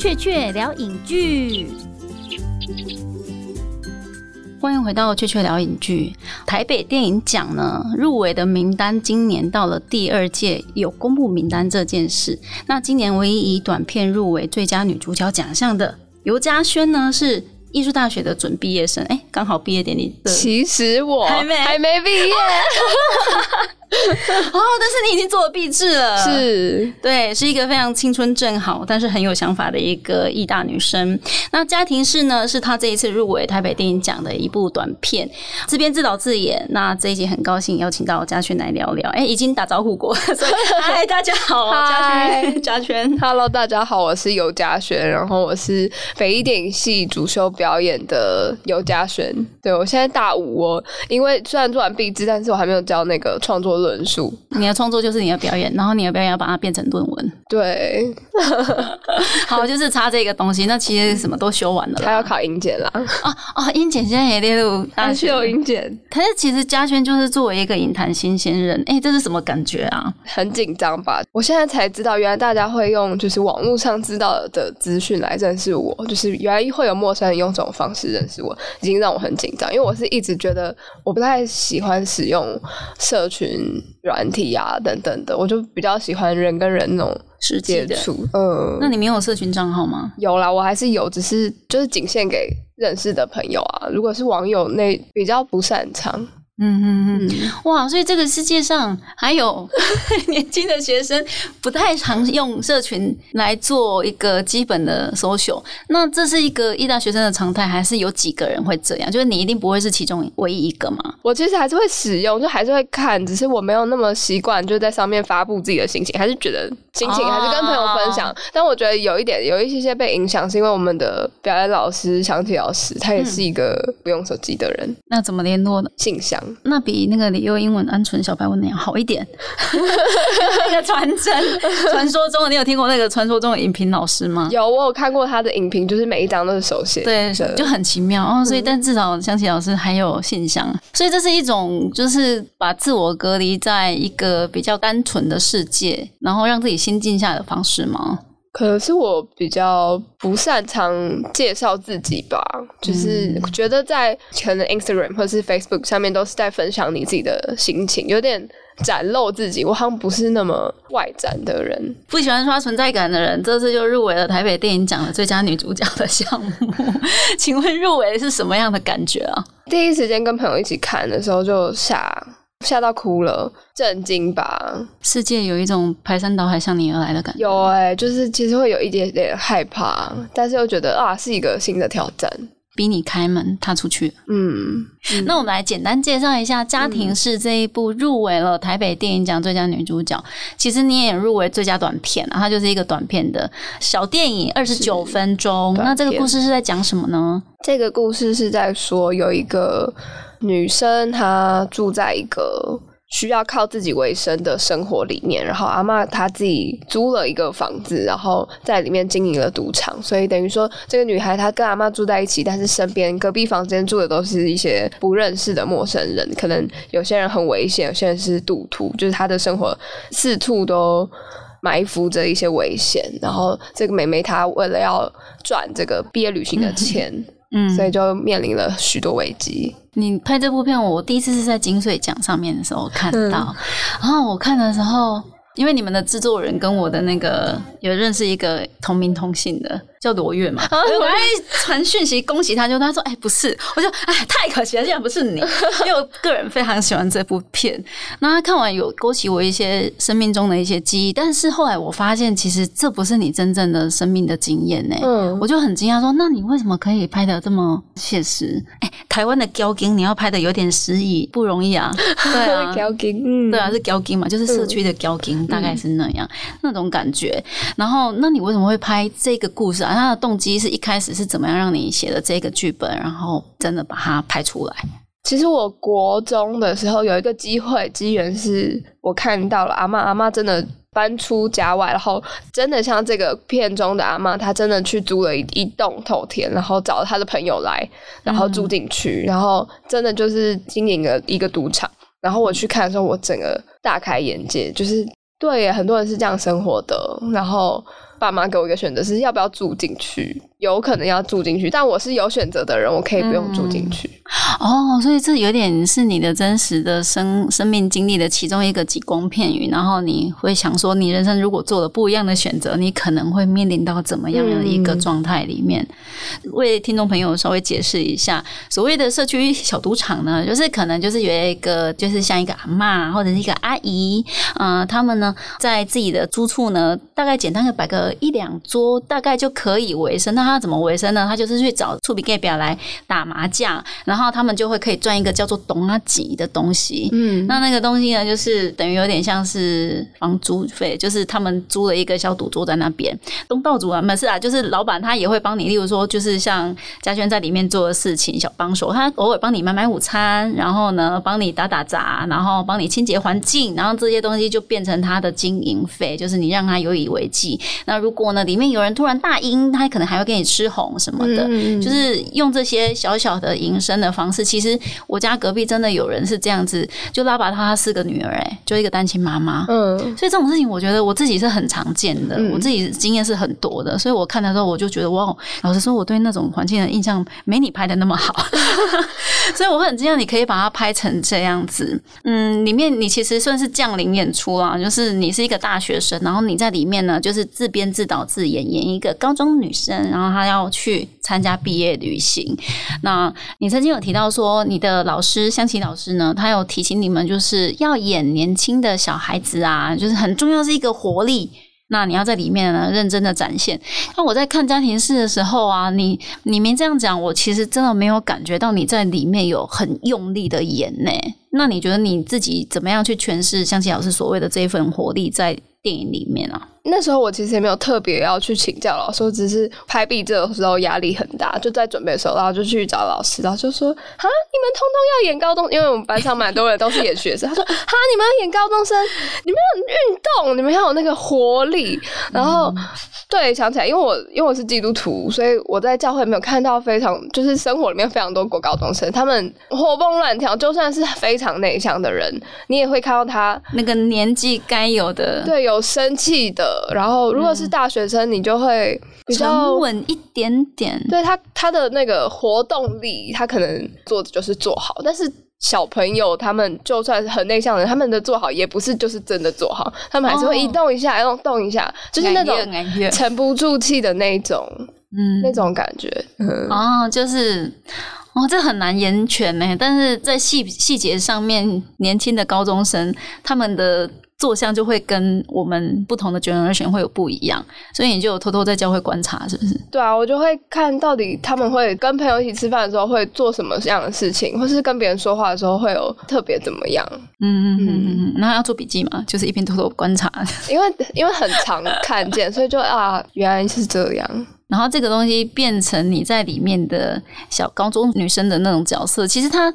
雀雀聊影剧，欢迎回到雀雀聊影剧。台北电影奖呢入围的名单，今年到了第二届有公布名单这件事。那今年唯一以短片入围最佳女主角奖项的尤嘉轩呢是。艺术大学的准毕业生，哎，刚好毕业典礼。其实我还没还没毕业。哦，但是你已经做了毕制了，是对，是一个非常青春正好，但是很有想法的一个艺大女生。那家庭式呢，是她这一次入围台北电影奖的一部短片，自编自导自演。那这一集很高兴邀请到嘉轩来聊聊，哎，已经打招呼过，所以嗨，大家好，嘉轩，嘉轩，Hello，大家好，我是尤嘉轩，然后我是北艺电影系主修表演的尤嘉轩。对我现在大五，哦因为虽然做完毕制，但是我还没有教那个创作。论述，你的创作就是你的表演，然后你的表演要把它变成论文。对，好，就是差这个东西。那其实什么都修完了，他要考英检啦。啊啊，英检现在也列入大学有英检。可是其实嘉轩就是作为一个影坛新鲜人，哎，这是什么感觉啊？很紧张吧？我现在才知道，原来大家会用就是网络上知道的资讯来认识我，就是原来会有陌生人用这种方式认识我，已经让我很紧张。因为我是一直觉得我不太喜欢使用社群。软体啊，等等的，我就比较喜欢人跟人那种接触。嗯，那你没有社群账号吗？有啦，我还是有，只是就是仅限给认识的朋友啊。如果是网友，那比较不擅长。嗯嗯嗯，哇！所以这个世界上还有 年轻的学生不太常用社群来做一个基本的 social。那这是一个艺大学生的常态，还是有几个人会这样？就是你一定不会是其中唯一一个吗？我其实还是会使用，就还是会看，只是我没有那么习惯，就在上面发布自己的心情，还是觉得心情还是跟朋友分享。但我觉得有一点有一些些被影响，是因为我们的表演老师祥体老师，他也是一个不用手机的人。那怎么联络呢？信箱。那比那个李幼英文安纯小白文那样好一点。那个传真，传说中的你有听过那个传说中的影评老师吗？有，我有看过他的影评，就是每一张都是手写，对，就很奇妙哦。所以，但至少香琪老师还有信箱，所以这是一种就是把自我隔离在一个比较单纯的世界，然后让自己心静下来的方式吗？可能是我比较不擅长介绍自己吧，就是觉得在可能 Instagram 或是 Facebook 上面都是在分享你自己的心情，有点展露自己。我好像不是那么外展的人，不喜欢刷存在感的人。这次就入围了台北电影奖的最佳女主角的项目，请问入围是什么样的感觉啊？第一时间跟朋友一起看的时候就下。吓到哭了，震惊吧！世界有一种排山倒海向你而来的感觉。有哎，就是其实会有一点点害怕，但是又觉得啊，是一个新的挑战，逼你开门踏出去。嗯，那我们来简单介绍一下《家庭式》这一部入围了台北电影奖最佳女主角。其实你也入围最佳短片啊，它就是一个短片的小电影，二十九分钟。那这个故事是在讲什么呢？这个故事是在说有一个。女生她住在一个需要靠自己为生的生活里面，然后阿妈她自己租了一个房子，然后在里面经营了赌场，所以等于说这个女孩她跟阿妈住在一起，但是身边隔壁房间住的都是一些不认识的陌生人，可能有些人很危险，有些人是赌徒，就是她的生活四处都埋伏着一些危险。然后这个妹妹她为了要赚这个毕业旅行的钱，嗯，所以就面临了许多危机。你拍这部片，我第一次是在金穗奖上面的时候看到，然后我看的时候，因为你们的制作人跟我的那个有认识一个同名同姓的。叫罗月嘛，我还传讯息恭喜他，就他说：“哎，不是。”我就哎，太可惜了，竟然不是你。”因为我个人非常喜欢这部片，那他看完有勾起我一些生命中的一些记忆。但是后来我发现，其实这不是你真正的生命的经验呢。嗯，我就很惊讶，说：“那你为什么可以拍的这么写实？”哎，台湾的胶金你要拍的有点诗意，不容易啊。对啊，胶金，嗯，对啊，是胶金嘛，就是社区的胶金，大概是那样那种感觉。然后，那你为什么会拍这个故事啊？他的动机是一开始是怎么样让你写的这个剧本，然后真的把它拍出来？其实我国中的时候有一个机会机缘，是我看到了阿妈，阿妈真的搬出家外，然后真的像这个片中的阿妈，她真的去租了一一栋头田，然后找她的朋友来，然后住进去，然后真的就是经营了一个赌场。然后我去看的时候，我整个大开眼界，就是对，很多人是这样生活的，然后。爸妈给我一个选择，是要不要住进去，有可能要住进去，但我是有选择的人，我可以不用住进去。哦，所以这有点是你的真实的生生命经历的其中一个极光片语，然后你会想说，你人生如果做了不一样的选择，你可能会面临到怎么样的一个状态里面？为听众朋友稍微解释一下，所谓的社区小赌场呢，就是可能就是有一个，就是像一个阿妈或者是一个阿姨，嗯，他们呢在自己的租处呢，大概简单的摆个一两桌，大概就可以为生。那他怎么维生呢？他就是去找触笔 gay 表来打麻将，然后他们就会可以赚一个叫做“懂阿吉”的东西。嗯，那那个东西呢，就是等于有点像是房租费，就是他们租了一个小赌桌在那边。东道主啊，没事啊，就是老板他也会帮你，例如说，就是像嘉轩在里面做的事情，小帮手，他偶尔帮你买买午餐，然后呢，帮你打打杂，然后帮你清洁环境，然后这些东西就变成他的经营费，就是你让他有以为继。那如果呢，里面有人突然大阴，他可能还会给你吃红什么的，就是用这些小小的营生的方式。其实我家隔壁真的有人是这样子，就拉拔他四个女儿，哎，就一个单亲妈妈。嗯，所以这种事情，我觉得我自己是很常见的，我自己经验是很多的，所以我看的时候，我就觉得哇，老实说，我对那种环境的印象没你拍的那么好，所以我很惊讶，你可以把它拍成这样子。嗯，里面你其实算是降临演出啊，就是你是一个大学生，然后你在里面呢，就是自编自导自演，演一个高中女生，然后他要去参加毕业旅行。那你曾经有提到说，你的老师香琪老师呢，他有提醒你们，就是要演年轻的小孩子啊，就是很重要是一个活力。那你要在里面呢，认真的展现。那我在看家庭式的时候啊，你你明这样讲，我其实真的没有感觉到你在里面有很用力的演呢。那你觉得你自己怎么样去诠释香琪老师所谓的这一份活力在电影里面啊？那时候我其实也没有特别要去请教老师，我只是拍毕这的时候压力很大，就在准备的时候，然后就去找老师，然后就说：“哈，你们通通要演高中，因为我们班上蛮多人都是演学生。”他说：“哈，你们要演高中生，你们要运动，你们要有那个活力。”然后对想起来，因为我因为我是基督徒，所以我在教会没有看到非常就是生活里面非常多国高中生，他们活蹦乱跳，就算是非常内向的人，你也会看到他那个年纪该有的，对，有生气的。然后，如果是大学生，你就会比较稳一点点。对他，他的那个活动力，他可能做的就是做好。但是小朋友他们就算是很内向的人，他们的做好也不是就是真的做好，他们还是会一动一下，动动一下，就是那种沉不住气的那种，嗯，那种感觉。哦，就是哦，这很难言全呢。但是在细细节上面，年轻的高中生他们的。坐相就会跟我们不同的 generation 会有不一样，所以你就偷偷在教会观察，是不是？对啊，我就会看到底他们会跟朋友一起吃饭的时候会做什么样的事情，或是跟别人说话的时候会有特别怎么样。嗯嗯嗯嗯嗯，那要做笔记嘛？就是一边偷偷观察，因为因为很常看见，所以就啊，原来是这样。然后这个东西变成你在里面的小高中女生的那种角色，其实她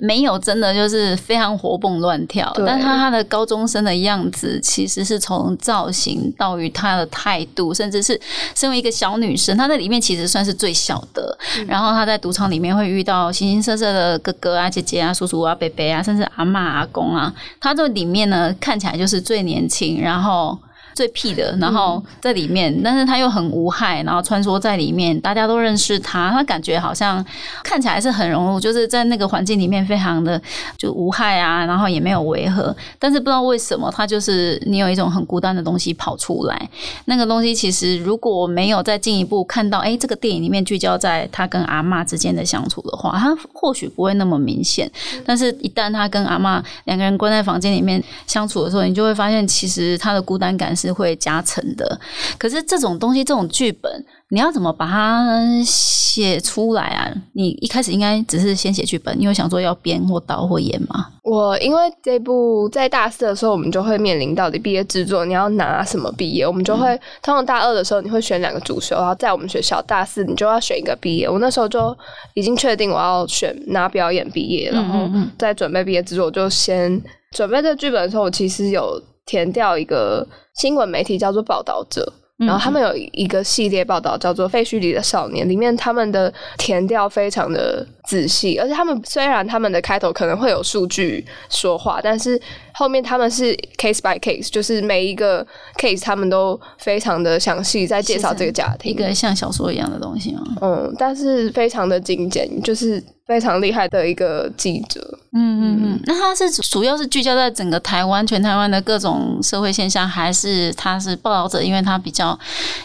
没有真的就是非常活蹦乱跳，但她她的高中生的样子，其实是从造型到于她的态度，甚至是身为一个小女生，她在里面其实算是最小的。然后她在赌场里面会遇到形形色色的哥哥啊、姐姐啊、叔叔啊、伯伯啊，甚至阿妈、阿公啊，她这里面呢看起来就是最年轻，然后。最屁的，然后在里面，但是他又很无害，然后穿梭在里面，大家都认识他，他感觉好像看起来是很融入，就是在那个环境里面非常的就无害啊，然后也没有违和，但是不知道为什么他就是你有一种很孤单的东西跑出来，那个东西其实如果没有再进一步看到，哎，这个电影里面聚焦在他跟阿妈之间的相处的话，他或许不会那么明显，但是一旦他跟阿妈两个人关在房间里面相处的时候，你就会发现其实他的孤单感是。是会加成的，可是这种东西，这种剧本，你要怎么把它写出来啊？你一开始应该只是先写剧本，因为想说要编或导或演嘛？我因为这部在大四的时候，我们就会面临到底毕业制作，你要拿什么毕业？我们就会通常大二的时候，你会选两个主修，然后在我们学校大四你就要选一个毕业。我那时候就已经确定我要选拿表演毕业，然后在准备毕业制作，我就先准备这剧本的时候，我其实有填掉一个。新闻媒体叫做报道者，然后他们有一个系列报道叫做《废墟里的少年》，里面他们的填掉非常的仔细，而且他们虽然他们的开头可能会有数据说话，但是后面他们是 case by case，就是每一个 case 他们都非常的详细在介绍这个家庭，一个像小说一样的东西吗？嗯，但是非常的精简，就是非常厉害的一个记者。嗯嗯嗯，那他是主要是聚焦在整个台湾、全台湾的各种社会现象，还是他是报道者？因为他比较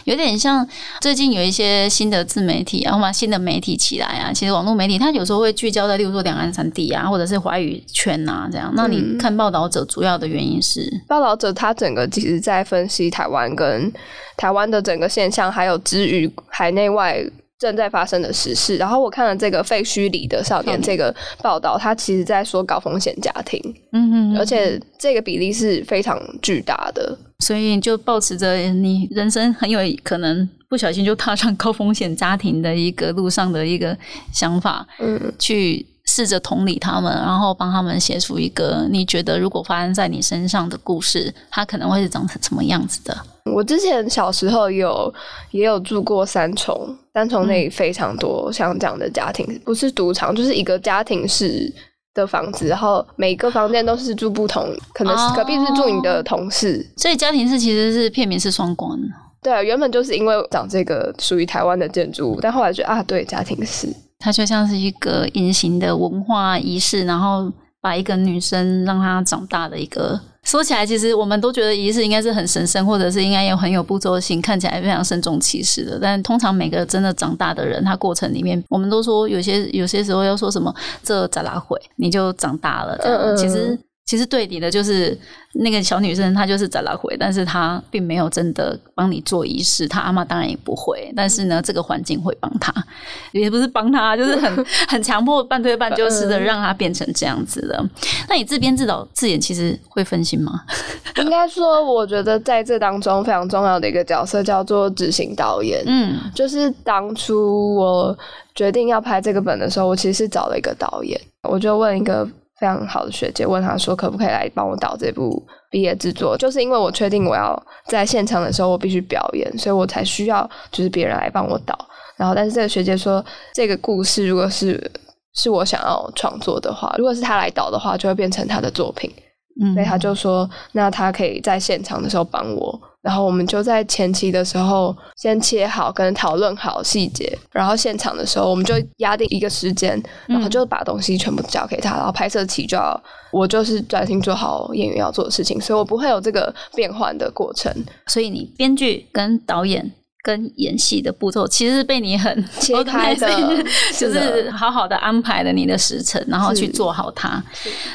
有点像最近有一些新的自媒体然后嘛新的媒体起来啊，其实网络媒体它有时候会聚焦在，例如说两岸三地啊，或者是华语圈啊这样。那你看报道者主要的原因是，报道者他整个其实在分析台湾跟台湾的整个现象，还有之于海内外。正在发生的实事，然后我看了这个废墟里的少年这个报道，他其实在说高风险家庭，嗯嗯，而且这个比例是非常巨大的，所以就保持着你人生很有可能不小心就踏上高风险家庭的一个路上的一个想法，嗯，去。试着同理他们，然后帮他们写出一个你觉得如果发生在你身上的故事，它可能会是长成什么样子的。我之前小时候有也有住过三重，三重那里非常多像这样的家庭，不是赌场，就是一个家庭式的房子，然后每个房间都是住不同，可能是隔壁是住你的同事，所以家庭式其实是片名是双关。对，原本就是因为长这个属于台湾的建筑物，但后来觉得啊，对，家庭式。它就像是一个隐形的文化仪式，然后把一个女生让她长大的一个。说起来，其实我们都觉得仪式应该是很神圣，或者是应该有很有步骤性，看起来非常慎重其事的。但通常每个真的长大的人，他过程里面，我们都说有些有些时候要说什么“这咋啦会”，你就长大了。这样其实。其实对你的就是那个小女生，她就是再拉回，但是她并没有真的帮你做仪式。她阿妈当然也不会，但是呢，这个环境会帮她，也不是帮她，就是很 很强迫、半推半就式的 让她变成这样子的。那你自编自导自演，其实会分心吗？应该说，我觉得在这当中非常重要的一个角色叫做执行导演。嗯，就是当初我决定要拍这个本的时候，我其实是找了一个导演，我就问一个。非常好的学姐问他说：“可不可以来帮我导这部毕业制作？”就是因为我确定我要在现场的时候我必须表演，所以我才需要就是别人来帮我导。然后，但是这个学姐说，这个故事如果是是我想要创作的话，如果是他来导的话，就会变成他的作品。嗯，所以他就说，那他可以在现场的时候帮我。然后我们就在前期的时候先切好，跟讨论好细节，然后现场的时候我们就压定一个时间，然后就把东西全部交给他，然后拍摄期就要我就是专心做好演员要做的事情，所以我不会有这个变换的过程。所以你编剧跟导演。跟演戏的步骤其实是被你很切开的，就是好好的安排了你的时辰，然后去做好它。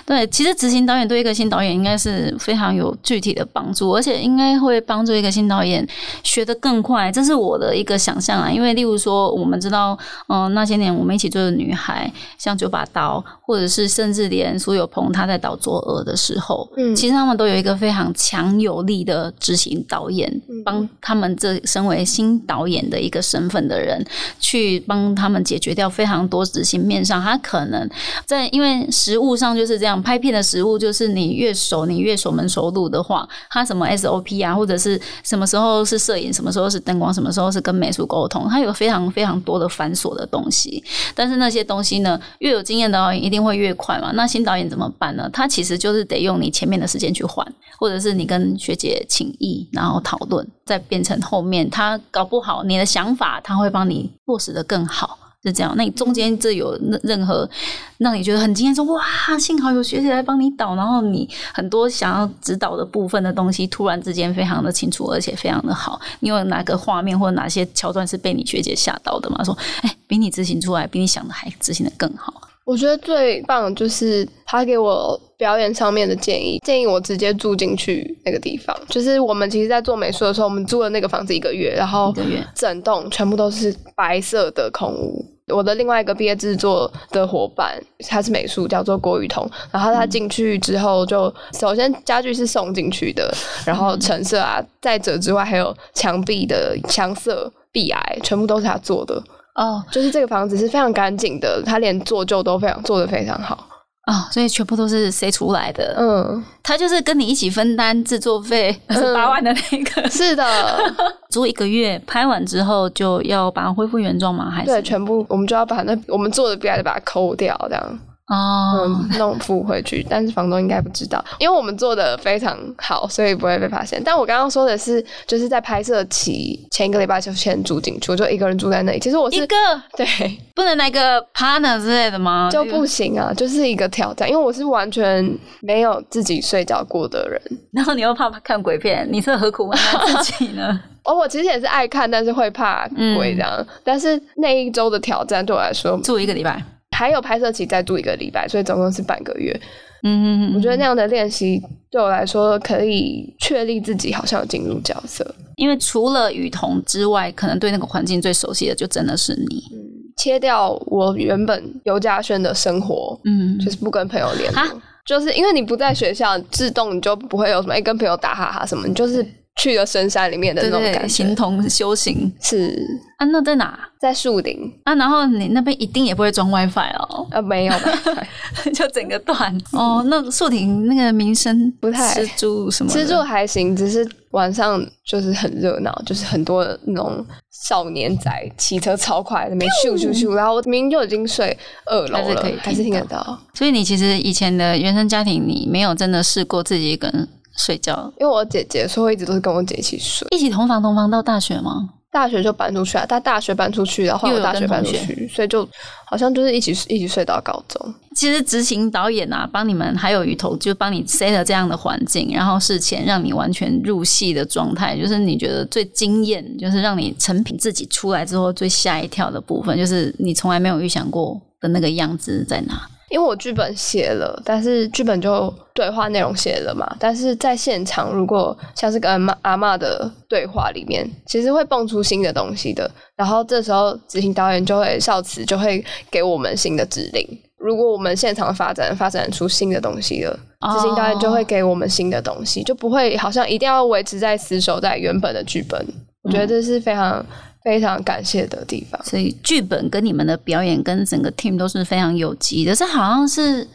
对，其实执行导演对一个新导演应该是非常有具体的帮助，而且应该会帮助一个新导演学得更快。这是我的一个想象啊。因为例如说，我们知道，嗯，那些年我们一起追的女孩，像九把刀，或者是甚至连苏有朋他在导《作恶》的时候，嗯，其实他们都有一个非常强有力的执行导演，帮他们这身为。新导演的一个身份的人，去帮他们解决掉非常多执行面上，他可能在因为实物上就是这样，拍片的实物就是你越熟，你越熟门熟路的话，他什么 SOP 啊，或者是什么时候是摄影，什么时候是灯光，什么时候是跟美术沟通，他有非常非常多的繁琐的东西。但是那些东西呢，越有经验的导演一定会越快嘛。那新导演怎么办呢？他其实就是得用你前面的时间去换，或者是你跟学姐请意，然后讨论，再变成后面他。搞不好你的想法他会帮你落实的更好，是这样。那你中间这有任任何让你觉得很惊艳，说哇，幸好有学姐来帮你导，然后你很多想要指导的部分的东西，突然之间非常的清楚，而且非常的好。你有哪个画面或者哪些桥段是被你学姐吓到的吗？说，哎，比你执行出来，比你想的还执行的更好。我觉得最棒就是他给我表演上面的建议，建议我直接住进去那个地方。就是我们其实，在做美术的时候，我们租了那个房子一个月，然后整栋全部都是白色的空屋。我的另外一个毕业制作的伙伴，他是美术，叫做郭雨桐。然后他进去之后，就首先家具是送进去的，然后成色啊，再者之外，还有墙壁的墙色、壁癌，全部都是他做的。哦，就是这个房子是非常干净的，他连做旧都非常做的非常好。哦，所以全部都是谁出来的？嗯，他就是跟你一起分担制作费是 八万的那个，是的，租一个月拍完之后就要把它恢复原状吗？还是对，全部我们就要把那我们做的 B I 把它抠掉，这样。哦，嗯，弄付回去，但是房东应该不知道，因为我们做的非常好，所以不会被发现。但我刚刚说的是，就是在拍摄期前一个礼拜就先住进去，我就一个人住在那里。其实我是一个对，不能来个 partner 之类的吗？就不行啊，就是一个挑战，因为我是完全没有自己睡觉过的人。然后你又怕看鬼片，你是何苦为难自己呢？哦，我其实也是爱看，但是会怕鬼这样。但是那一周的挑战对我来说，住一个礼拜。还有拍摄期再住一个礼拜，所以总共是半个月。嗯，我觉得那样的练习对我来说可以确立自己好像有进入角色。因为除了雨桐之外，可能对那个环境最熟悉的就真的是你。嗯，切掉我原本尤嘉轩的生活，嗯，就是不跟朋友联络，就是因为你不在学校，自动你就不会有什么哎跟朋友打哈哈什么，你就是。去了深山里面的那种感觉，形同修行是啊。那在哪？在树林啊。然后你那边一定也不会装 WiFi 哦。啊，没有，就整个断哦。那树林那个名声不太吃住什么？吃住还行，只是晚上就是很热闹，就是很多那种少年仔骑车超快，那边咻咻咻。然后我明明就已经睡二楼了，还是听得到。所以你其实以前的原生家庭，你没有真的试过自己一个人。睡觉，因为我姐姐说一直都是跟我姐一起睡，一起同房同房到大学吗？大学就搬出去啊，他大学搬出去，然后我大学搬出去，所以就好像就是一起一起睡到高中。其实执行导演啊，帮你们还有鱼头，就帮你塞了这样的环境，然后事前让你完全入戏的状态，就是你觉得最惊艳，就是让你成品自己出来之后最吓一跳的部分，就是你从来没有预想过的那个样子在哪。因为我剧本写了，但是剧本就对话内容写了嘛，但是在现场如果像是跟阿妈阿妈的对话里面，其实会蹦出新的东西的。然后这时候执行导演就会少慈就会给我们新的指令。如果我们现场发展发展出新的东西了，执行导演就会给我们新的东西，就不会好像一定要维持在死守在原本的剧本。我觉得这是非常。非常感谢的地方，所以剧本跟你们的表演跟整个 team 都是非常有机的。这好像是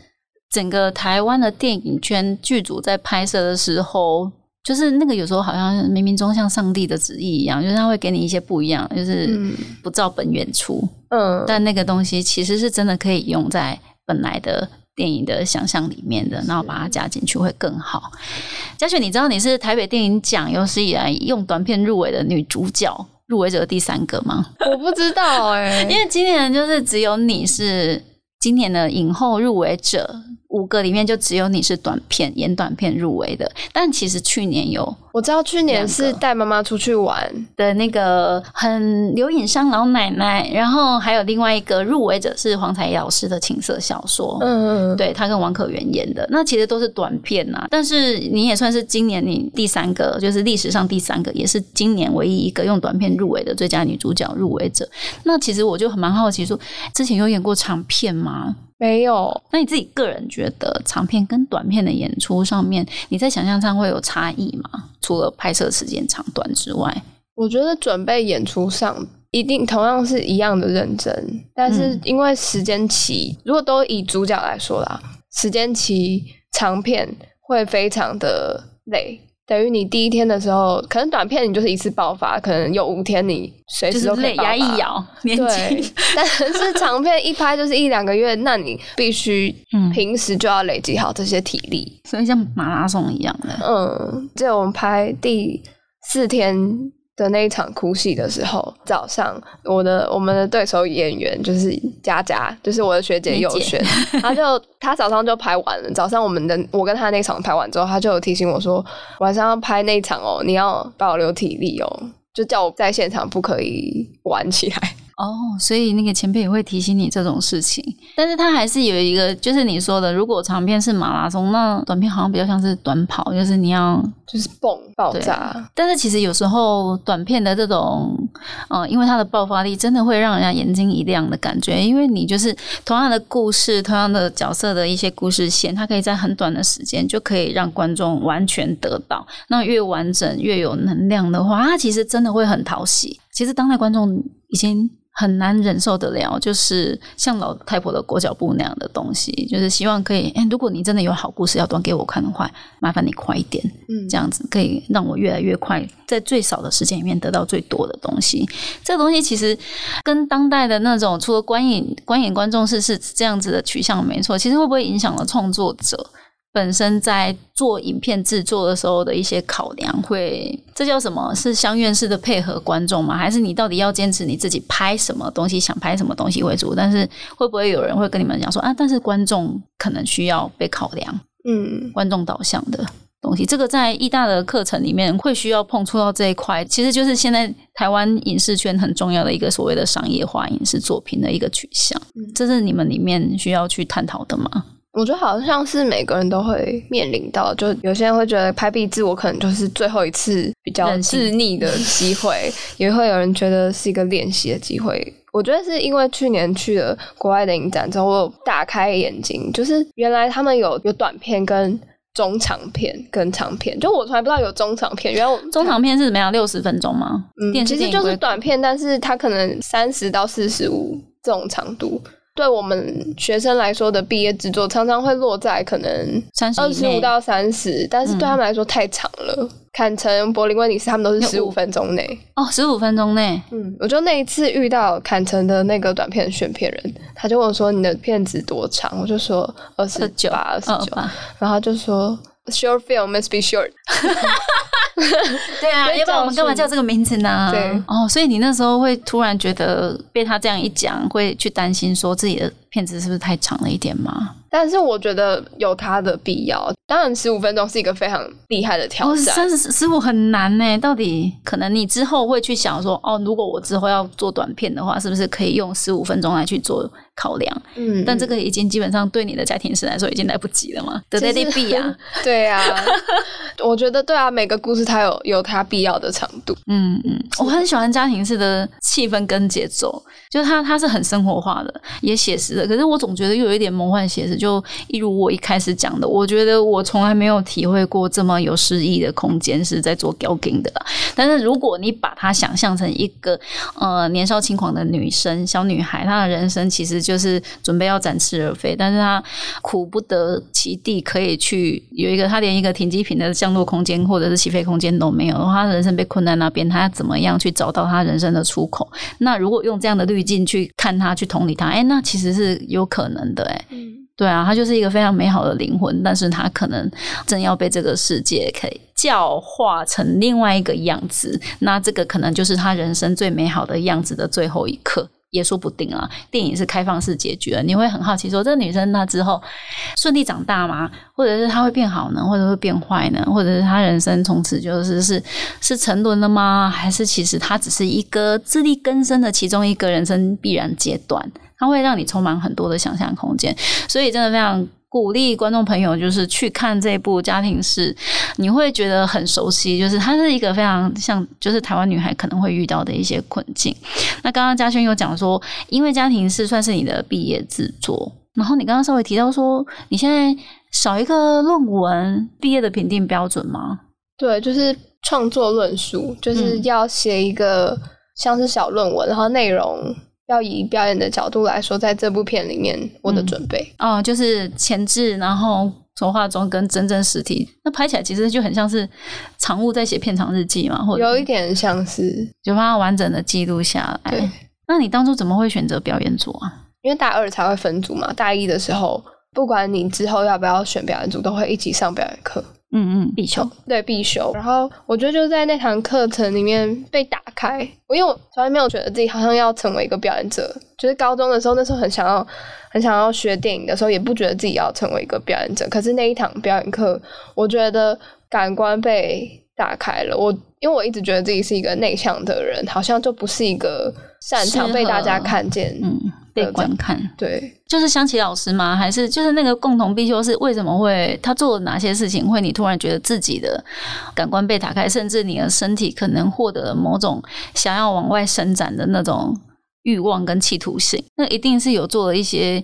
整个台湾的电影圈剧组在拍摄的时候，就是那个有时候好像冥冥中像上帝的旨意一样，就是他会给你一些不一样，就是不照本原出。嗯，但那个东西其实是真的可以用在本来的电影的想象里面的，然后把它加进去会更好。嘉雪，你知道你是台北电影奖有史以来用短片入围的女主角。入围者第三个吗？我不知道哎，因为今年就是只有你是今年的影后入围者。五个里面就只有你是短片演短片入围的，但其实去年有我知道去年是带妈妈出去玩的那个很刘影商老奶奶，然后还有另外一个入围者是黄彩怡老师的情色小说，嗯嗯，对他跟王可元演的，那其实都是短片呐。但是你也算是今年你第三个，就是历史上第三个，也是今年唯一一个用短片入围的最佳女主角入围者。那其实我就很蛮好奇，说之前有演过长片吗？没有，那你自己个人觉得长片跟短片的演出上面，你在想象上会有差异吗？除了拍摄时间长短之外，我觉得准备演出上一定同样是一样的认真，但是因为时间期，如果都以主角来说啦，时间期长片会非常的累。等于你第一天的时候，可能短片你就是一次爆发，可能有五天你随时都可以爆发。一咬，对。但是长片一拍就是一两个月，那你必须平时就要累积好这些体力，所以像马拉松一样的。嗯，这我们拍第四天。的那一场哭戏的时候，早上我的我们的对手演员就是佳佳，就是我的学姐佑璇，她就她早上就拍完了。早上我们的我跟她那场拍完之后，她就有提醒我说，晚上要拍那一场哦，你要保留体力哦，就叫我在现场不可以玩起来。哦，所以那个前辈也会提醒你这种事情，但是他还是有一个，就是你说的，如果长片是马拉松，那短片好像比较像是短跑，就是你要就是蹦爆炸。但是其实有时候短片的这种，嗯，因为它的爆发力真的会让人家眼睛一亮的感觉，因为你就是同样的故事，同样的角色的一些故事线，它可以在很短的时间就可以让观众完全得到。那越完整越有能量的话，它其实真的会很讨喜。其实当代观众已经。很难忍受得了，就是像老太婆的裹脚布那样的东西，就是希望可以，哎，如果你真的有好故事要端给我看的话，麻烦你快一点，嗯，这样子可以让我越来越快，在最少的时间里面得到最多的东西。这个东西其实跟当代的那种，除了观影观影观众是是这样子的取向没错，其实会不会影响了创作者？本身在做影片制作的时候的一些考量，会这叫什么？是相愿式的配合观众吗？还是你到底要坚持你自己拍什么东西，想拍什么东西为主？但是会不会有人会跟你们讲说啊？但是观众可能需要被考量，嗯，观众导向的东西，这个在艺大的课程里面会需要碰触到这一块，其实就是现在台湾影视圈很重要的一个所谓的商业化影视作品的一个取向，这是你们里面需要去探讨的吗？我觉得好像是每个人都会面临到，就有些人会觉得拍壁自我可能就是最后一次比较自逆的机会，也会有人觉得是一个练习的机会。我觉得是因为去年去了国外的影展之后，我打开眼睛，就是原来他们有有短片、跟中长片、跟长片，就我从来不知道有中长片。原来中长片是怎么样？六十分钟吗？嗯，其实就是短片，但是它可能三十到四十五这种长度。对我们学生来说的毕业制作，常常会落在可能二十五到三十，但是对他们来说太长了。坎城、柏林、威尼斯，他们都是十五分钟内。哦，十五分钟内。嗯，我就那一次遇到坎城的那个短片选片人，他就问我说：“你的片子多长？”我就说：“二十九，二十九。”然后他就说。Short film must be short。对啊，要不然我们干嘛叫这个名字呢？对哦，所以你那时候会突然觉得被他这样一讲，会去担心说自己的片子是不是太长了一点吗？但是我觉得有它的必要。当然，十五分钟是一个非常厉害的挑战。三十十五很难呢。到底可能你之后会去想说，哦，如果我之后要做短片的话，是不是可以用十五分钟来去做考量？嗯，但这个已经基本上对你的家庭式来说已经来不及了嘛？得得得必啊！对啊，我觉得对啊，每个故事它有有它必要的长度。嗯嗯，我很喜欢家庭式的气氛跟节奏，就是它它是很生活化的，也写实的。可是我总觉得又有一点梦幻写实。就一如我一开始讲的，我觉得我从来没有体会过这么有诗意的空间是在做 galging 的。但是如果你把它想象成一个呃年少轻狂的女生小女孩，她的人生其实就是准备要展翅而飞，但是她苦不得其地，可以去有一个她连一个停机坪的降落空间或者是起飞空间都没有，她的人生被困在那边，她要怎么样去找到她人生的出口？那如果用这样的滤镜去看她，去同理她，哎，那其实是有可能的，哎。对啊，他就是一个非常美好的灵魂，但是他可能正要被这个世界可以教化成另外一个样子，那这个可能就是他人生最美好的样子的最后一刻，也说不定啊。电影是开放式结局了，你会很好奇说，这女生她之后顺利长大吗？或者是她会变好呢？或者会变坏呢？或者是她人生从此就是是是沉沦了吗？还是其实她只是一个自力更生的其中一个人生必然阶段？它会让你充满很多的想象空间，所以真的非常鼓励观众朋友，就是去看这部家庭式，你会觉得很熟悉，就是它是一个非常像，就是台湾女孩可能会遇到的一些困境。那刚刚嘉轩有讲说，因为家庭式算是你的毕业制作，然后你刚刚稍微提到说，你现在少一个论文毕业的评定标准吗？对，就是创作论述，就是要写一个像是小论文，然后内容。要以表演的角度来说，在这部片里面，我的准备哦，就是前置，然后筹划中跟真正实体，那拍起来其实就很像是常务在写片场日记嘛，或者有一点像是，就把它完整的记录下来。对，那你当初怎么会选择表演组啊？因为大二才会分组嘛，大一的时候，不管你之后要不要选表演组，都会一起上表演课。嗯嗯，必修对必修，然后我觉得就在那堂课程里面被打开。我因为我从来没有觉得自己好像要成为一个表演者，就是高中的时候，那时候很想要很想要学电影的时候，也不觉得自己要成为一个表演者。可是那一堂表演课，我觉得感官被打开了。我因为我一直觉得自己是一个内向的人，好像就不是一个擅长被大家看见。嗯。被观看，对，就是香琪老师吗？还是就是那个共同必修是为什么会他做了哪些事情，会你突然觉得自己的感官被打开，甚至你的身体可能获得某种想要往外伸展的那种欲望跟企图性？那一定是有做了一些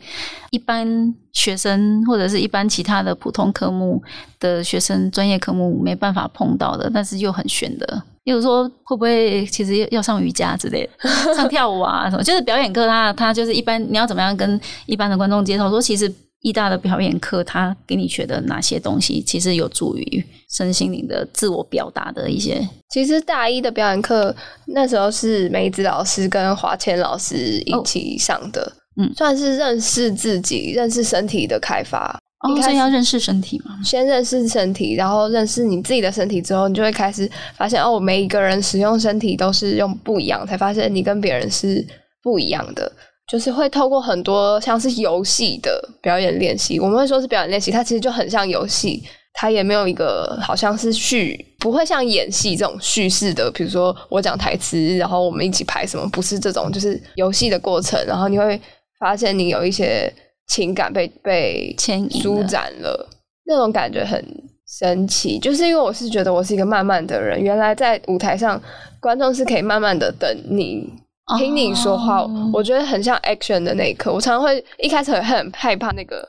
一般学生或者是一般其他的普通科目的学生专业科目没办法碰到的，但是又很悬的。例如说会不会其实要上瑜伽之类的，上跳舞啊什么，就是表演课，它它就是一般你要怎么样跟一般的观众介绍说，其实艺大的表演课，他给你学的哪些东西，其实有助于身心灵的自我表达的一些。其实大一的表演课那时候是梅子老师跟华谦老师一起上的，嗯，算是认识自己、认识身体的开发。哦，所以要认识身体嘛？先认识身体，然后认识你自己的身体之后，你就会开始发现哦，每一个人使用身体都是用不一样，才发现你跟别人是不一样的。就是会透过很多像是游戏的表演练习，我们会说是表演练习，它其实就很像游戏，它也没有一个好像是叙，不会像演戏这种叙事的，比如说我讲台词，然后我们一起排什么，不是这种，就是游戏的过程，然后你会发现你有一些。情感被被牵引、舒展了，那种感觉很神奇。就是因为我是觉得我是一个慢慢的人，原来在舞台上，观众是可以慢慢的等你听你说话。我觉得很像 action 的那一刻。我常常会一开始很很害怕那个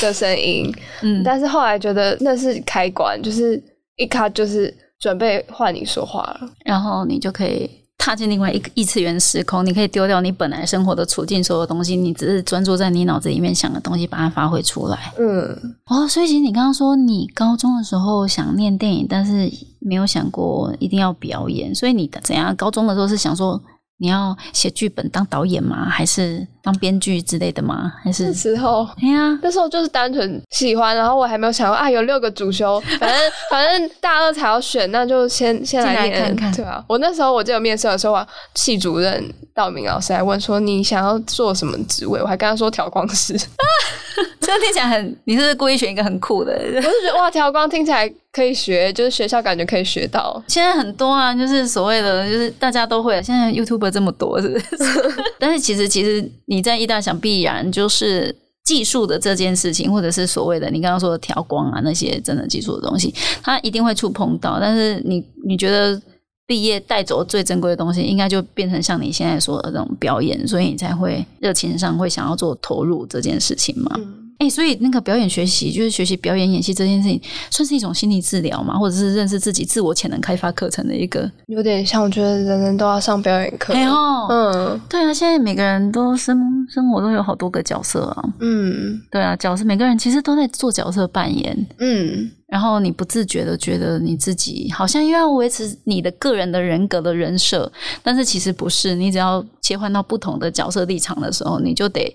的声音，嗯，但是后来觉得那是开关，就是一卡就是准备换你说话了，然后你就可以。踏进另外一个异次元时空，你可以丢掉你本来生活的处境，所有东西，你只是专注在你脑子里面想的东西，把它发挥出来。嗯，哦，所以其实你刚刚说你高中的时候想念电影，但是没有想过一定要表演，所以你怎样？高中的时候是想说。你要写剧本当导演吗？还是当编剧之类的吗？还是那时候？哎呀，那时候就是单纯喜欢，然后我还没有想过啊，有六个主修，反正反正大二才要选，那就先先来看看，对啊。我那时候我记得面试的时候啊，系主任道明老师还问说你想要做什么职位，我还跟他说调光师。这听起来很，你是故意选一个很酷的？我就觉得哇，调光听起来可以学，就是学校感觉可以学到。现在很多啊，就是所谓的，就是大家都会。现在 YouTube 这么多，是不是？但是其实，其实你在一大想必然就是技术的这件事情，或者是所谓的你刚刚说的调光啊那些真的技术的东西，它一定会触碰到。但是你你觉得毕业带走最珍贵的东西，应该就变成像你现在说的这种表演，所以你才会热情上会想要做投入这件事情嘛？哎，所以那个表演学习，就是学习表演演戏这件事情，算是一种心理治疗嘛，或者是认识自己、自我潜能开发课程的一个，有点像。我觉得人人都要上表演课。哎哦，嗯，对啊，现在每个人都生生活都有好多个角色啊。嗯，对啊，角色每个人其实都在做角色扮演。嗯。然后你不自觉的觉得你自己好像又要维持你的个人的人格的人设，但是其实不是。你只要切换到不同的角色立场的时候，你就得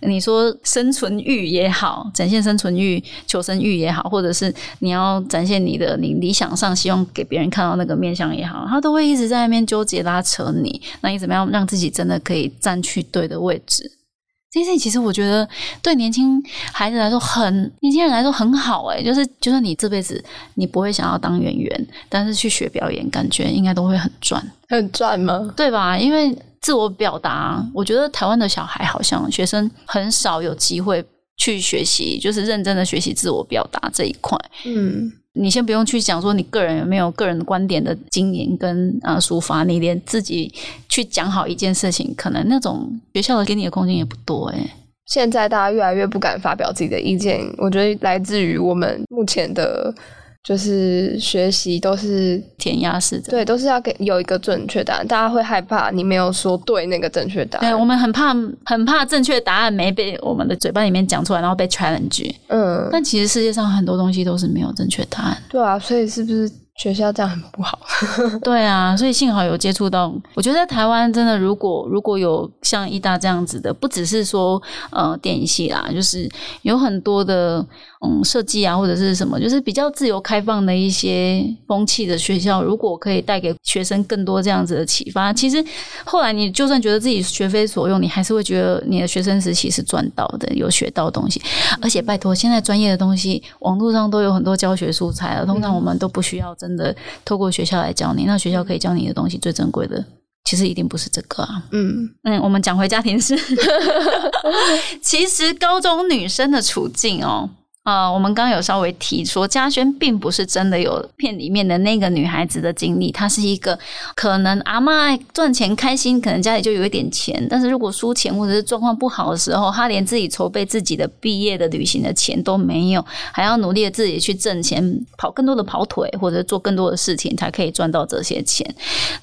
你说生存欲也好，展现生存欲、求生欲也好，或者是你要展现你的你理想上希望给别人看到那个面相也好，他都会一直在那边纠结拉扯你。那你怎么样让自己真的可以站去对的位置？这件事情其实我觉得对年轻孩子来说很，年轻人来说很好哎，就是就是你这辈子你不会想要当演员，但是去学表演，感觉应该都会很赚，很赚吗？对吧？因为自我表达，我觉得台湾的小孩好像学生很少有机会去学习，就是认真的学习自我表达这一块。嗯。你先不用去讲说你个人有没有个人观点的经营跟啊抒发，你连自己去讲好一件事情，可能那种学校的给你的空间也不多哎。现在大家越来越不敢发表自己的意见，我觉得来自于我们目前的。就是学习都是填鸭式的，对，都是要给有一个正确答案。大家会害怕你没有说对那个正确答案，对我们很怕，很怕正确答案没被我们的嘴巴里面讲出来，然后被 challenge。嗯，但其实世界上很多东西都是没有正确答案。对啊，所以是不是？学校这样很不好，对啊，所以幸好有接触到。我觉得台湾真的，如果如果有像意大这样子的，不只是说呃电影系啦，就是有很多的嗯设计啊或者是什么，就是比较自由开放的一些风气的学校，如果可以带给学生更多这样子的启发，其实后来你就算觉得自己学非所用，你还是会觉得你的学生时期是赚到的，有学到东西。而且拜托，现在专业的东西网络上都有很多教学素材了，通常我们都不需要。真的透过学校来教你，那学校可以教你的东西最珍贵的，其实一定不是这个啊。嗯嗯，我们讲回家庭式，其实高中女生的处境哦，啊，我们刚有稍微提说，嘉轩并不是真的有片里面的那个女孩子的经历，她是一个可能阿妈赚钱开心，可能家里就有一点钱，但是如果输钱或者是状况不好的时候，她连自己筹备自己的毕业的旅行的钱都没有，还要努力的自己去挣钱，跑更多的跑腿或者做更多的事情，才可以赚到这些钱。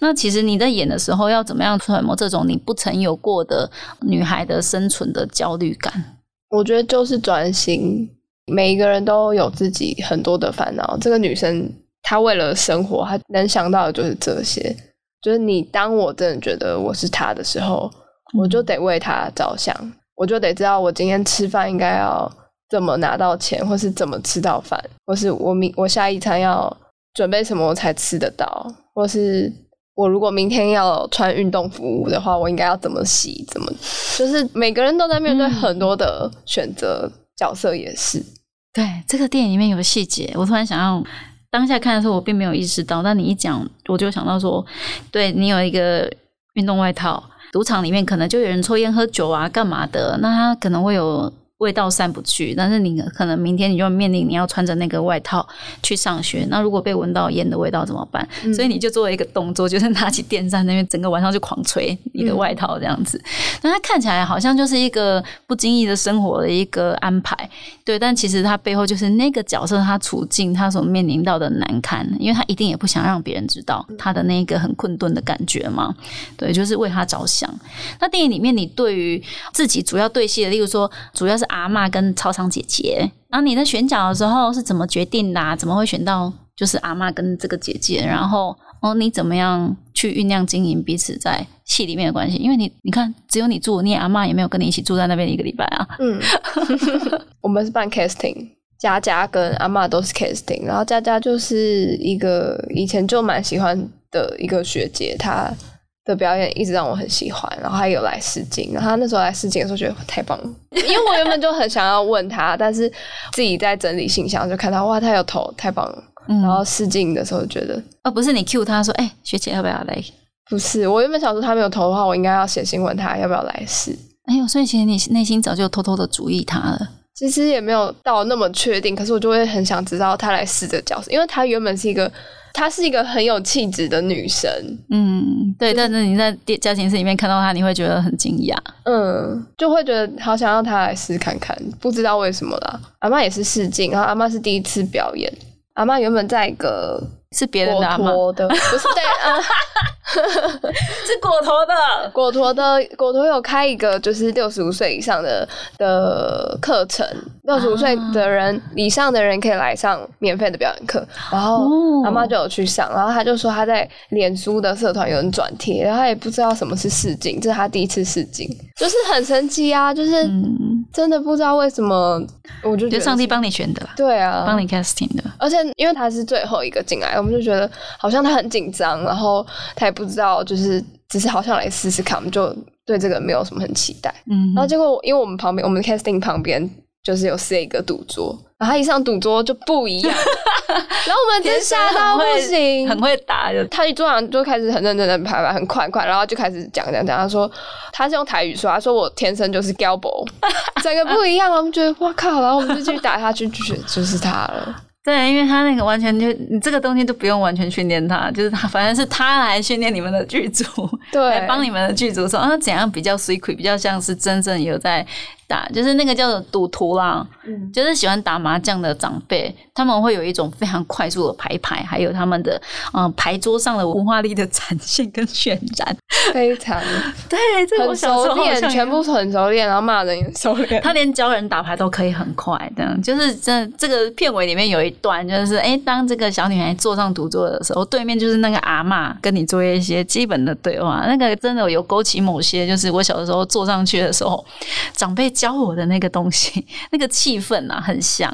那其实你在演的时候，要怎么样揣摩这种你不曾有过的女孩的生存的焦虑感？我觉得就是转型。每一个人都有自己很多的烦恼。这个女生她为了生活，她能想到的就是这些。就是你当我真的觉得我是她的时候，我就得为她着想，我就得知道我今天吃饭应该要怎么拿到钱，或是怎么吃到饭，或是我明我下一餐要准备什么我才吃得到，或是我如果明天要穿运动服的话，我应该要怎么洗，怎么就是每个人都在面对很多的选择，角色也是。对这个电影里面有细节，我突然想要当下看的时候，我并没有意识到。但你一讲，我就想到说，对你有一个运动外套，赌场里面可能就有人抽烟喝酒啊，干嘛的？那他可能会有。味道散不去，但是你可能明天你就面临你要穿着那个外套去上学，那如果被闻到烟的味道怎么办？所以你就做了一个动作，就是拿起电扇那边整个晚上就狂吹你的外套这样子。那它看起来好像就是一个不经意的生活的一个安排，对，但其实它背后就是那个角色他处境他所面临到的难堪，因为他一定也不想让别人知道他的那个很困顿的感觉嘛。对，就是为他着想。那电影里面你对于自己主要对戏的，例如说主要是。阿妈跟超商姐姐，然后你在选角的时候是怎么决定的？怎么会选到就是阿妈跟这个姐姐？然后哦，你怎么样去酝酿经营彼此在戏里面的关系？因为你你看，只有你住，你阿妈也没有跟你一起住在那边一个礼拜啊。嗯，我们是办 casting，佳佳跟阿妈都是 casting，然后佳佳就是一个以前就蛮喜欢的一个学姐，她。的表演一直让我很喜欢，然后他有来试镜，然后他那时候来试镜的时候觉得太棒了，因为我原本就很想要问他，但是自己在整理信箱就看到哇，他有投，太棒了。然后试镜的时候觉得，哦，不是你 Q 他说，哎，学姐要不要来？不是，我原本想说他没有投的话，我应该要写信问他要不要来试。哎呦，所以其实你内心早就偷偷的注意他了。其实也没有到那么确定，可是我就会很想知道他来试的角色，因为他原本是一个。她是一个很有气质的女生，嗯，对。但是你在《家庭室》里面看到她，你会觉得很惊讶，嗯，就会觉得好想让她来试看看，不知道为什么啦。阿妈也是试镜，然后阿妈是第一次表演，阿妈原本在一个。是别人的阿妈，不是对啊，是果陀的，果陀的果陀有开一个就是六十五岁以上的的课程，六十五岁的人以上的人可以来上免费的表演课，然后阿妈就有去上，然后他就说他在脸书的社团有人转贴，然后他也不知道什么是试镜，这是他第一次试镜，就是很神奇啊，就是真的不知道为什么，我就觉得上帝帮你选的，对啊，帮你 casting 的，而且因为他是最后一个进来。我们就觉得好像他很紧张，然后他也不知道，就是只是好像来试试看，我们就对这个没有什么很期待。嗯，然后结果因为我们旁边，我们 casting 旁边就是有设一个赌桌，然后他一上赌桌就不一样，然后我们真吓到不行，很会打，他一桌上就开始很认真的拍拍，很快快，然后就开始讲讲讲，他说他是用台语说，他说我天生就是 galbo，整个不一样，我们觉得哇靠，然后我们就继续打下去，就就是他了。对，因为他那个完全就你这个东西都不用完全训练他，就是他反正是他来训练你们的剧组，对，来帮你们的剧组说啊怎样比较 secret，比较像是真正有在。打就是那个叫做赌徒啦，就是喜欢打麻将的长辈，他们会有一种非常快速的排牌，还有他们的嗯牌桌上的文化力的展现跟渲染，非常对这，很熟练，全部很熟练，然后骂人也熟练，他连教人打牌都可以很快的。就是这这个片尾里面有一段，就是哎，当这个小女孩坐上赌桌的时候，对面就是那个阿妈跟你做一些基本的对话，那个真的有勾起某些，就是我小的时候坐上去的时候，长辈。教我的那个东西，那个气氛啊，很像。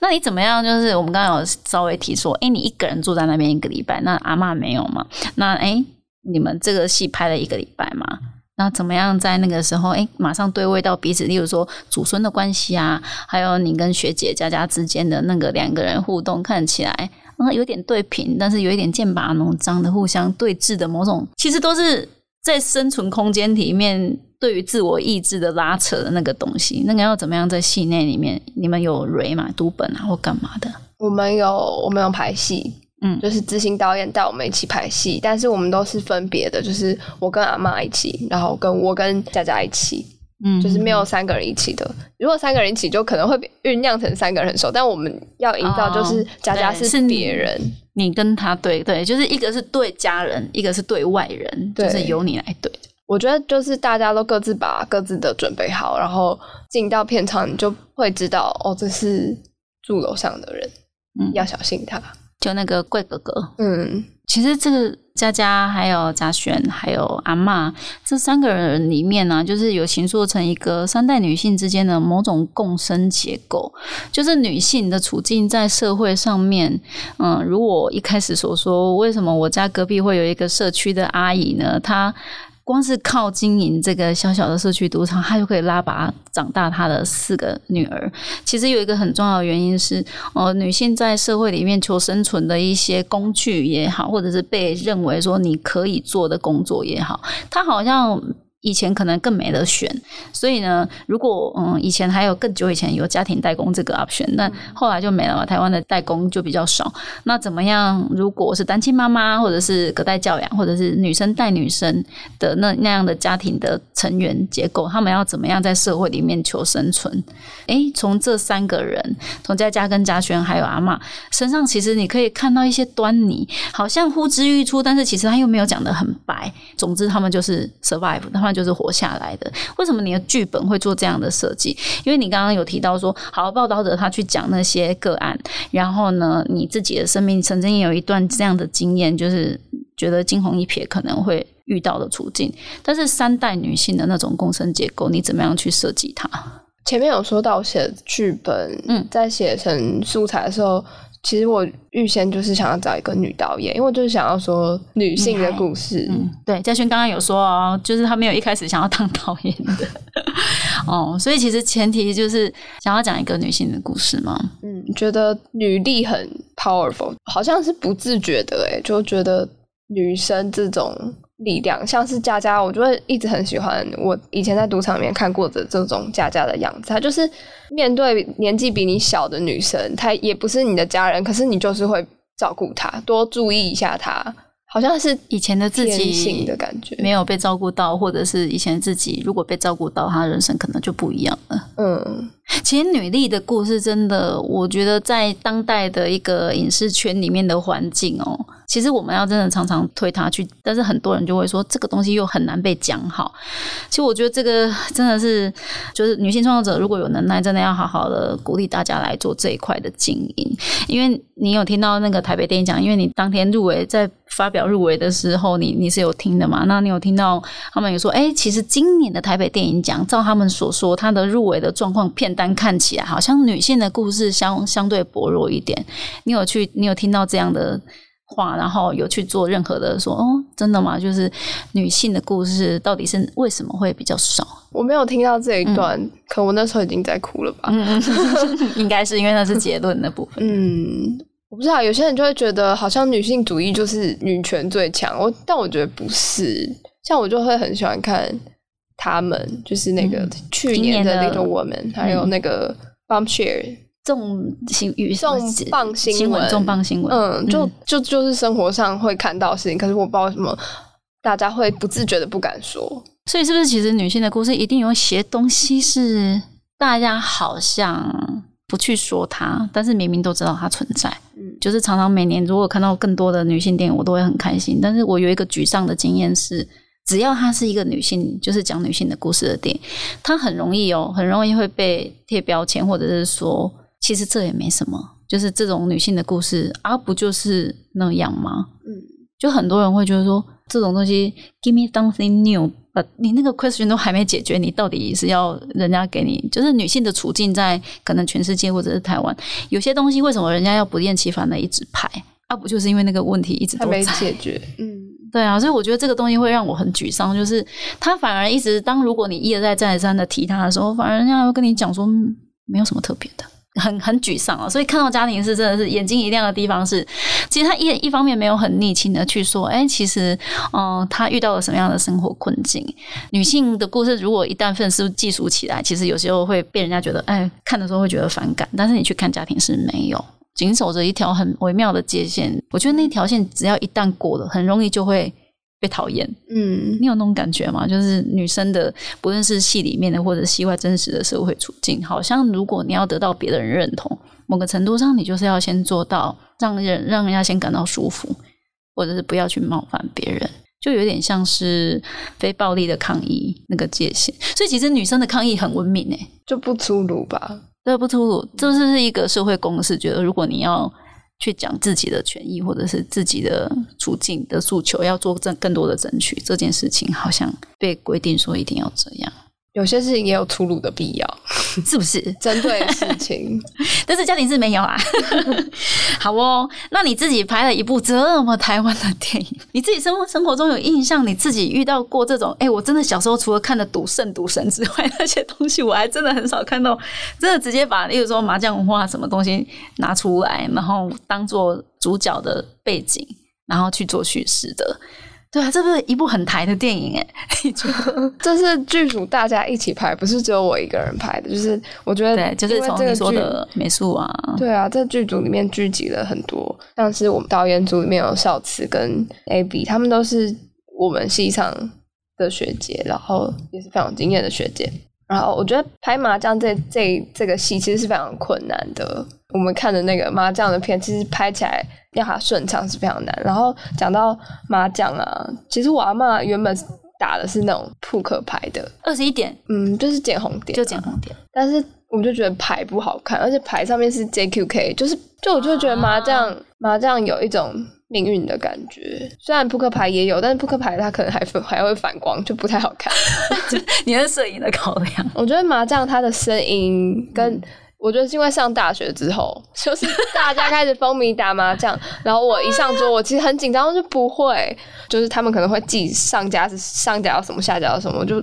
那你怎么样？就是我们刚刚有稍微提说，哎，你一个人住在那边一个礼拜，那阿妈没有嘛？那哎，你们这个戏拍了一个礼拜嘛？那怎么样在那个时候，哎，马上对位到彼此？例如说祖孙的关系啊，还有你跟学姐佳佳之间的那个两个人互动，看起来嗯有点对平，但是有一点剑拔弩张的互相对峙的某种，其实都是。在生存空间里面，对于自我意志的拉扯的那个东西，那个要怎么样在戏内里面？你们有 r 嘛？读本啊，或干嘛的？我们有，我们有排戏，嗯就是执行导演带我们一起排戏，但是我们都是分别的，就是我跟阿妈一起，然后跟我跟佳佳一起，嗯就是没有三个人一起的。如果三个人一起，就可能会酝酿成三个人很熟，但我们要营造就是哦佳佳是别人，你跟他对对，就是一个是对家人，一个是对外人，就是由你来对。我觉得就是大家都各自把各自的准备好，然后进到片场，你就会知道哦，这是住楼上的人，嗯。要小心他。就那个贵哥哥，嗯，其实这个佳佳还有嘉璇还有阿妈这三个人里面呢、就是有形塑成一个三代女性之间的某种共生结构，就是女性的处境在社会上面，嗯，如我一开始所说，为什么我家隔壁会有一个社区的阿姨呢？她光是靠经营这个小小的社区赌场，他就可以拉拔长大他的四个女儿。其实有一个很重要的原因是，呃，女性在社会里面求生存的一些工具也好，或者是被认为说你可以做的工作也好，她好像。以前可能更没得选，所以呢，如果嗯以前还有更久以前有家庭代工这个 option，那后来就没了嘛。台湾的代工就比较少。那怎么样？如果是单亲妈妈，或者是隔代教养，或者是女生带女生的那那样的家庭的成员结构，他们要怎么样在社会里面求生存？诶，从这三个人，从佳佳跟嘉轩还有阿嬷身上，其实你可以看到一些端倪，好像呼之欲出，但是其实他又没有讲得很白。总之，他们就是 survive，他们就是活下来的。为什么你的剧本会做这样的设计？因为你刚刚有提到说，好报道者他去讲那些个案，然后呢，你自己的生命曾经有一段这样的经验，就是觉得惊鸿一瞥可能会遇到的处境。但是三代女性的那种共生结构，你怎么样去设计它？前面有说到写剧本，嗯在写成素材的时候，其实我预先就是想要找一个女导演，因为我就是想要说女性的故事。嗯，对，嘉轩刚刚有说哦，就是他没有一开始想要当导演的 哦，所以其实前提就是想要讲一个女性的故事嘛。嗯，觉得女力很 powerful，好像是不自觉的，诶，就觉得女生这种力量，像是佳佳，我就会一直很喜欢我以前在赌场里面看过的这种佳佳的样子。她就是面对年纪比你小的女生，她也不是你的家人，可是你就是会照顾她，多注意一下她，好像是以前的自己的感觉。没有被照顾到，或者是以前自己如果被照顾到，他人生可能就不一样了。嗯，其实女力的故事真的，我觉得在当代的一个影视圈里面的环境哦，其实我们要真的常常推它去，但是很多人就会说这个东西又很难被讲好。其实我觉得这个真的是，就是女性创作者如果有能耐，真的要好好的鼓励大家来做这一块的经营，因为你有听到那个台北电影奖，因为你当天入围在发表入围的时候，你你是有听的嘛？那你有听到他们有说，哎、其实今年的台北电影奖，照他们所说，它的入围的状况片单看起来好像女性的故事相相对薄弱一点。你有去，你有听到这样的话，然后有去做任何的说，哦，真的吗？就是女性的故事到底是为什么会比较少？我没有听到这一段，可我那时候已经在哭了吧？嗯，应该是因为那是结论的部分。嗯，我不知道，有些人就会觉得好像女性主义就是女权最强，我但我觉得不是。像我就会很喜欢看他们，就是那个嗯。去年的 Little Woman，、还有那个 Bombshare，重新语重磅新新闻，重磅新闻，嗯，就就就是生活上会看到的事情，可是我不知道为什么大家会不自觉的不敢说。所以是不是其实女性的故事一定有一些东西是大家好像不去说它，但是明明都知道它存在。嗯。就是常常每年如果看到更多的女性电影，我都会很开心。但是我有一个沮丧的经验是，只要它是一个女性，就是讲女性的故事的电影，它很容易哦，很容易会被贴标签，或者是说，其实这也没什么，就是这种女性的故事啊，不就是那样吗？嗯，就很多人会觉得说，这种东西 give me something new，呃，你那个 question 都还没解决，你到底是要人家给你，就是女性的处境在可能全世界或者是台湾，有些东西为什么人家要不厌其烦的一直拍？啊，不就是因为那个问题一直都在？解决。嗯对啊，所以我觉得这个东西会让我很沮丧，就是他反而一直当如果你一而再再而三的提他的时候，反而人家会跟你讲说、没有什么特别的。很很沮丧啊。所以看到家庭是真的是眼睛一亮的地方是，其实他一一方面没有很逆情的去说，哎，其实嗯，他遇到了什么样的生活困境？女性的故事如果一旦粉丝记述起来，其实有时候会被人家觉得，哎，看的时候会觉得反感。但是你去看家庭是没有。紧守着一条很微妙的界限，我觉得那条线只要一旦过了，很容易就会被讨厌。嗯，你有那种感觉吗？就是女生的，不论是戏里面的或者戏外真实的社会处境，好像如果你要得到别人认同，某个程度上，你就是要先做到让人让人家先感到舒服，或者是不要去冒犯别人，就有点像是非暴力的抗议那个界限。所以其实女生的抗议很文明诶，就不粗鲁吧。这不突兀，这是是一个社会公式。觉得如果你要去讲自己的权益，或者是自己的处境的诉求，要做更更多的争取，这件事情好像被规定说一定要这样。有些事情也有粗鲁的必要，是不是？针对事情，但是家庭是没有啊。好哦，那你自己拍了一部这么台湾的电影，你自己生活生活中有印象？你自己遇到过这种？哎，我真的小时候除了看的《赌圣》《赌神》之外，那些东西我还真的很少看到，真的直接把，例如说麻将文化什么东西拿出来，然后当做主角的背景，然后去做叙事的。对啊，这是一部很台的电影哎，这是剧组大家一起拍，不是只有我一个人拍的。就是我觉得，对，就是从你说的美术啊，对啊，在剧组里面聚集了很多，像是我们导演组里面有少慈跟 A B，他们都是我们戏上的学姐，然后也是非常经验的学姐。然后我觉得拍麻将这这这个戏其实是非常困难的。我们看的那个麻将的片，其实拍起来要它顺畅是非常难。然后讲到麻将啊，其实我阿妈原本打的是那种扑克牌的，二十一点，嗯，就是捡红点，就捡红点。但是我就觉得牌不好看，而且牌上面是 JQK，就是就我就觉得麻将麻将有一种命运的感觉。虽然扑克牌也有，但是扑克牌它可能还还会反光，就不太好看。你是摄影的考量？我觉得麻将它的声音跟。我觉得是因为上大学之后，就是大家开始风靡打麻将，然后我一上桌，我其实很紧张，就不会，就是他们可能会记上家是上家要什么，下家要什么，就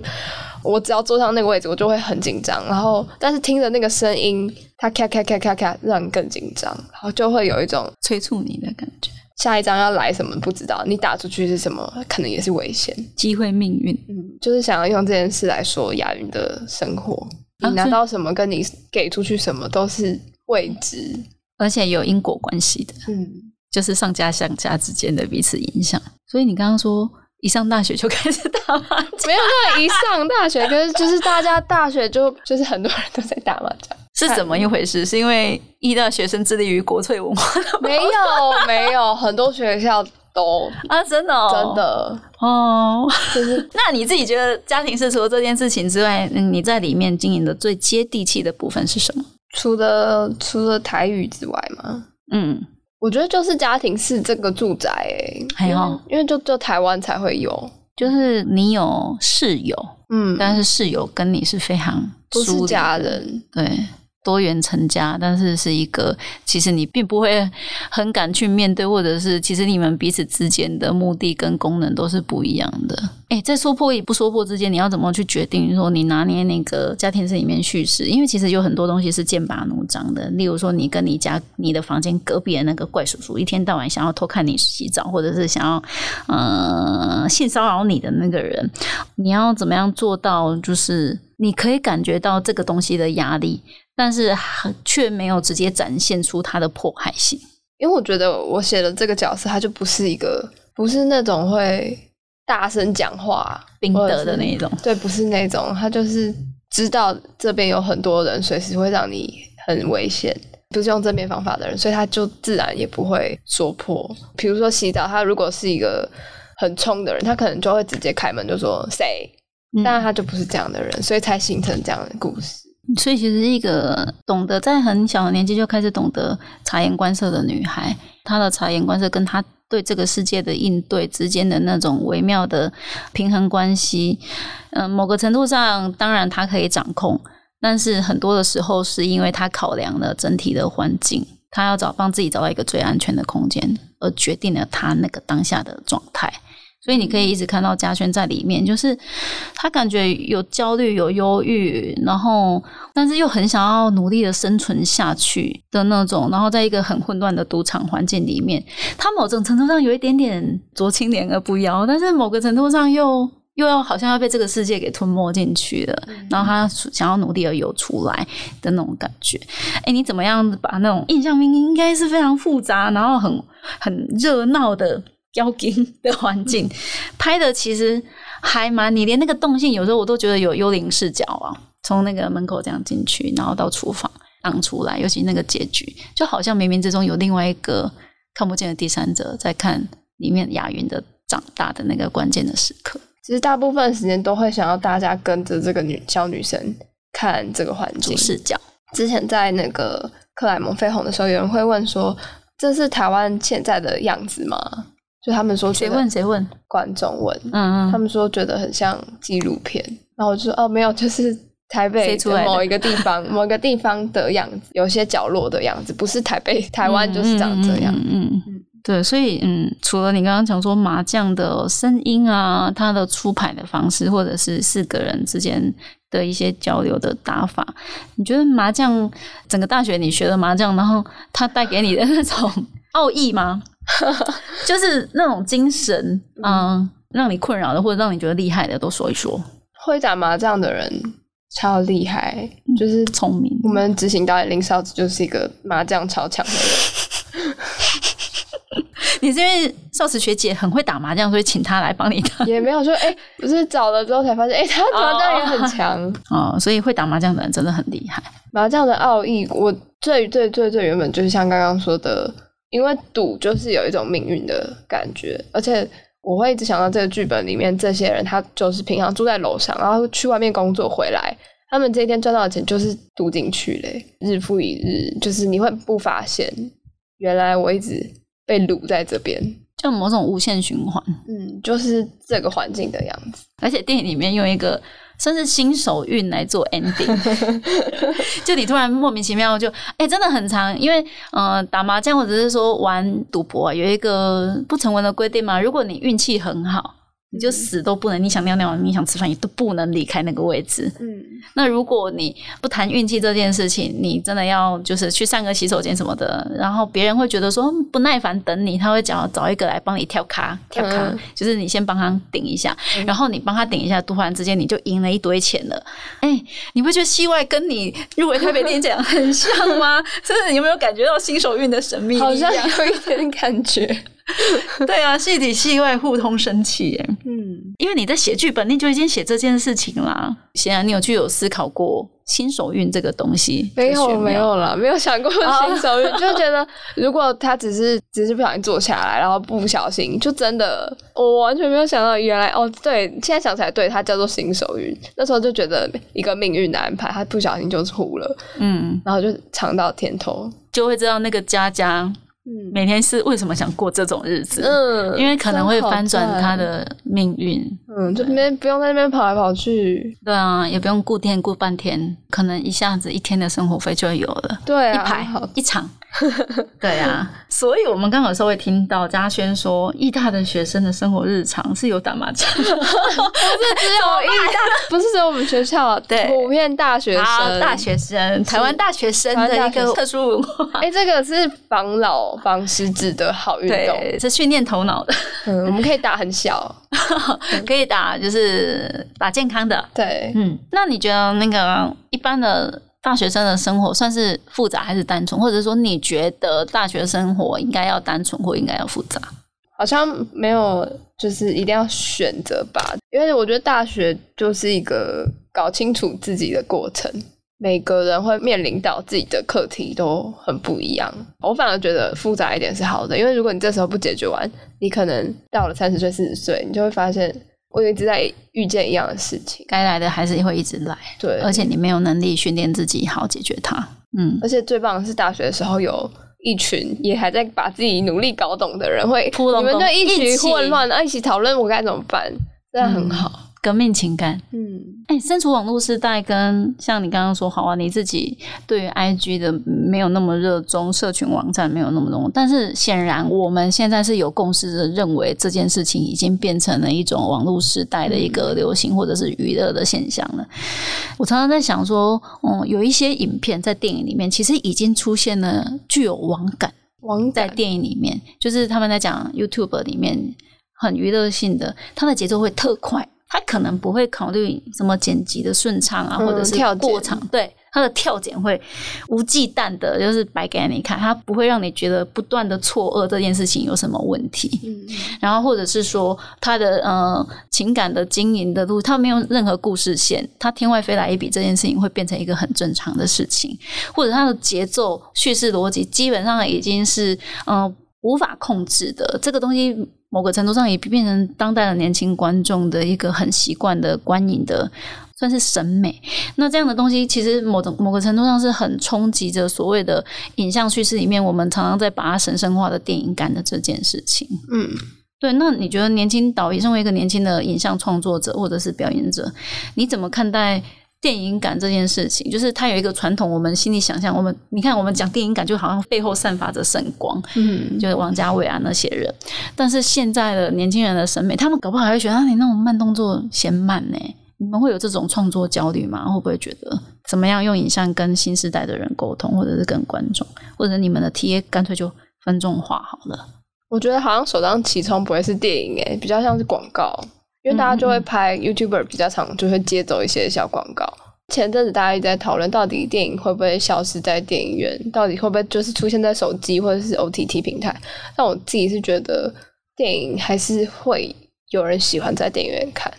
我只要坐上那个位置，我就会很紧张。然后，但是听着那个声音，它咔咔咔咔咔，让你更紧张，然后就会有一种催促你的感觉。下一张要来什么不知道，你打出去是什么，可能也是危险，机会命运。嗯，就是想要用这件事来说亚云的生活。你拿到什么，跟你给出去什么都是未知，而且有因果关系的。嗯，就是上家下家之间的彼此影响。所以你刚刚说一上大学就开始打麻将，没有那一上大学，就是就是大家大学就就是很多人都在打麻将，是怎么一回事？是因为一大学生致力于国粹文化？没有，没有，很多学校。都啊，真的，真的哦，就是 那你自己觉得家庭是除了这件事情之外，你在里面经营的最接地气的部分是什么？除了除了台语之外吗？嗯，我觉得就是家庭是这个住宅，哎，还有，因为就就台湾才会有，就是你有室友，嗯，但是室友跟你是非常不是家人，对。多元成家，但是是一个，其实你并不会很敢去面对，或者是其实你们彼此之间的目的跟功能都是不一样的。哎，在说破与不说破之间，你要怎么去决定说你拿捏那个家庭式里面叙事？因为其实有很多东西是剑拔弩张的。例如说，你跟你家你的房间隔壁的那个怪叔叔，一天到晚想要偷看你洗澡，或者是想要呃性骚扰你的那个人，你要怎么样做到？就是你可以感觉到这个东西的压力。但是却没有直接展现出他的迫害性，因为我觉得我写的这个角色，他就不是一个，不是那种会大声讲话、兵德的那种，对，不是那种，他就是知道这边有很多人，随时会让你很危险，不是用正面方法的人，所以他就自然也不会说破。比如说洗澡，他如果是一个很冲的人，他可能就会直接开门就说谁，但他就不是这样的人，所以才形成这样的故事。所以，其实一个懂得在很小的年纪就开始懂得察言观色的女孩，她的察言观色跟她对这个世界的应对之间的那种微妙的平衡关系，嗯，某个程度上，当然她可以掌控，但是很多的时候是因为她考量了整体的环境，她要找帮自己找到一个最安全的空间，而决定了她那个当下的状态。所以你可以一直看到嘉轩在里面，就是他感觉有焦虑、有忧郁，然后但是又很想要努力的生存下去的那种，然后在一个很混乱的赌场环境里面，他某种程度上有一点点濯清涟而不妖，但是某个程度上又又要好像要被这个世界给吞没进去了，然后他想要努力而游出来的那种感觉。哎，你怎么样把那种印象明明应该是非常复杂，然后很很热闹的？妖精的环境拍的其实还蛮，你连那个动线有时候我都觉得有幽灵视角啊，从那个门口这样进去，然后到厨房荡出来，尤其那个结局，就好像冥冥之中有另外一个看不见的第三者在看里面雅云的长大的那个关键的时刻。其实大部分时间都会想要大家跟着这个女小女生看这个环境视角。之前在那个克莱蒙飞鸿的时候，有人会问说：“这是台湾现在的样子吗？”就他们说，谁问谁问？观众问，嗯嗯，他们说觉得很像纪录片，然后我就说哦，没有，就是台北某一个地方，某一个地方的样子，有些角落的样子，不是台北，台湾就是长这样，嗯嗯，对，所以嗯，除了你刚刚讲说麻将的声音啊，它的出牌的方式，或者是四个人之间的一些交流的打法，你觉得麻将整个大学你学了麻将，然后它带给你的那种 奥义吗？就是那种精神，嗯，让你困扰的或者让你觉得厉害的，都说一说。会打麻将的人超厉害，就是聪明。我们执行导演林少子就是一个麻将超强的人。你是因为少子学姐很会打麻将，所以请她来帮你打？也没有说，哎，不是找了之后才发现，哎，她麻将也很强哦。所以会打麻将的人真的很厉害。麻将的奥义，我最最最最原本就是像刚刚说的。因为赌就是有一种命运的感觉，而且我会一直想到这个剧本里面这些人，他就是平常住在楼上，然后去外面工作回来，他们这一天赚到的钱就是赌进去嘞，日复一日，就是你会不发现，原来我一直被掳在这边，就某种无限循环，嗯，就是这个环境的样子，而且电影里面用一个。甚至新手运来做 ending，就你突然莫名其妙就哎，真的很长，因为呃打麻将或者是说玩赌博啊，有一个不成文的规定嘛，如果你运气很好。你就死都不能，你想尿尿，你想吃饭，你都不能离开那个位置。嗯，那如果你不谈运气这件事情，你真的要就是去上个洗手间什么的，然后别人会觉得说不耐烦等你，他会讲找一个来帮你跳卡跳卡，就是你先帮他顶一下，然后你帮他顶一下，突然之间你就赢了一堆钱了。哎，你不觉得戏外跟你入围台北电影奖 很像吗？真的，有没有感觉到新手运的神秘？好像有一点感觉。对啊，戏里戏外互通生气耶。嗯，因为你在写剧本，你就已经写这件事情啦。显然，你有去有思考过新手运这个东西？没有，没有了，没有想过新手运，就觉得 如果他只是只是不小心坐下来，然后不小心，就真的我完全没有想到，原来哦，对，现在想起来，对他叫做新手运。那时候就觉得一个命运的安排，他不小心就出了，嗯，然后就尝到甜头，就会知道那个佳佳。每天是为什么想过这种日子？嗯，因为可能会翻转他的命运。嗯，就边不用在那边跑来跑去。对啊，也不用顾店顾半天，可能一下子一天的生活费就有了。对啊，一排一场。对啊，所以我们刚好稍微听到嘉轩说，艺大的学生的生活日常是有打麻将，不是只有艺大，不是只有我们学校，对，普遍大学生，大学生，台湾大学生的一个特殊文化。哎，这个是防老防失智的好运动，是训练头脑的。嗯，我们可以打很小，可以打就是打健康的。对，嗯，那你觉得那个一般的？大学生的生活算是复杂还是单纯？或者说，你觉得大学生活应该要单纯或应该要复杂？好像没有，就是一定要选择吧。因为我觉得大学就是一个搞清楚自己的过程，每个人会面临到自己的课题都很不一样。我反而觉得复杂一点是好的，因为如果你这时候不解决完，你可能到了三十岁、四十岁，你就会发现。我一直在遇见一样的事情，该来的还是会一直来。对，而且你没有能力训练自己好解决它。嗯，而且最棒的是大学的时候有一群也还在把自己努力搞懂的人，会你们就一起混乱，一起讨论我该怎么办，真的很好。革命情感。嗯，哎，身处网络时代，跟像你刚刚说，好啊，你自己对于 IG 的没有那么热衷，社群网站没有那么浓，但是显然我们现在是有共识的，认为这件事情已经变成了一种网络时代的一个流行或者是娱乐的现象了。我常常在想说，嗯，有一些影片在电影里面，其实已经出现了具有网感。网在电影里面，就是他们在讲 YouTube 里面很娱乐性的，它的节奏会特快，它可能不会考虑什么剪辑的顺畅啊，或者是过场，对他的跳剪会无忌惮的，就是摆给你看，他不会让你觉得不断的错愕这件事情有什么问题。嗯，然后或者是说他的呃情感的经营的路，他没有任何故事线，他天外飞来一笔这件事情会变成一个很正常的事情，或者他的节奏叙事逻辑基本上已经是嗯无法控制的这个东西。某个程度上也变成当代的年轻观众的一个很习惯的观影的，算是审美。那这样的东西其实某种某个程度上是很冲击着所谓的影像叙事里面，我们常常在把它神圣化的电影感的这件事情。嗯，对。那你觉得年轻导演，身为一个年轻的影像创作者或者是表演者，你怎么看待？电影感这件事情，就是它有一个传统，我们心里想象，我们你看，我们讲电影感，就好像背后散发着圣光，嗯，就是王家卫啊那些人。但是现在的年轻人的审美，他们搞不好还会觉得你那种慢动作嫌慢呢。你们会有这种创作焦虑吗？会不会觉得怎么样用影像跟新时代的人沟通，或者是跟观众，或者你们的 T A 干脆就分众化好了？我觉得好像首当其冲不会是电影，诶，比较像是广告。因为大家就会拍 YouTuber 比较常，就会接走一些小广告。前阵子大家一直在讨论，到底电影会不会消失在电影院？到底会不会就是出现在手机或者是 OTT 平台？但我自己是觉得，电影还是会有人喜欢在电影院看。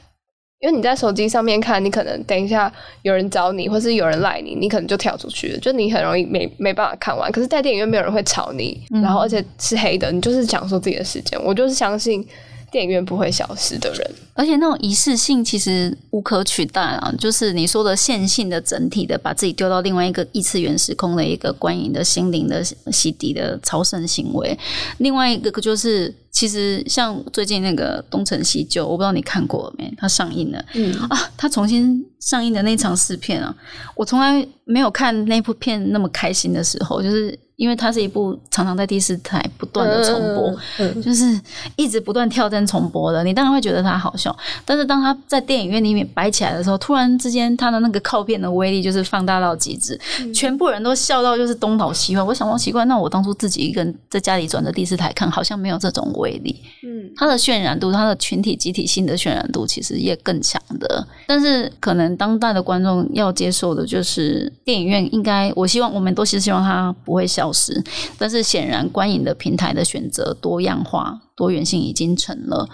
因为你在手机上面看，你可能等一下有人找你，或是有人赖你，你可能就跳出去了，就你很容易没没办法看完。可是，在电影院没有人会吵你，然后而且是黑的，你就是享受自己的时间。我就是相信。电影院不会消失的人，而且那种仪式性其实无可取代啊！就是你说的线性的整体的，把自己丢到另外一个异次元时空的一个观影的心灵的洗涤的超神行为。另外一个就是，其实像最近那个《东成西就》，我不知道你看过没？它上映了，嗯啊，它重新上映的那场试片啊，我从来没有看那部片那么开心的时候，就是。因为它是一部常常在第四台不断的重播，就是一直不断跳帧重播的，你当然会觉得它好笑。但是当它在电影院里面摆起来的时候，突然之间它的那个靠片的威力就是放大到极致，全部人都笑到就是东倒西歪。我想，我奇怪，那我当初自己一个人在家里转着第四台看，好像没有这种威力。嗯，它的渲染度，它的群体集体性的渲染度其实也更强的。但是可能当代的观众要接受的就是电影院应该，我希望我们都是希望它不会。消失，但是显然观影的平台的选择多样化。多元性已经成了。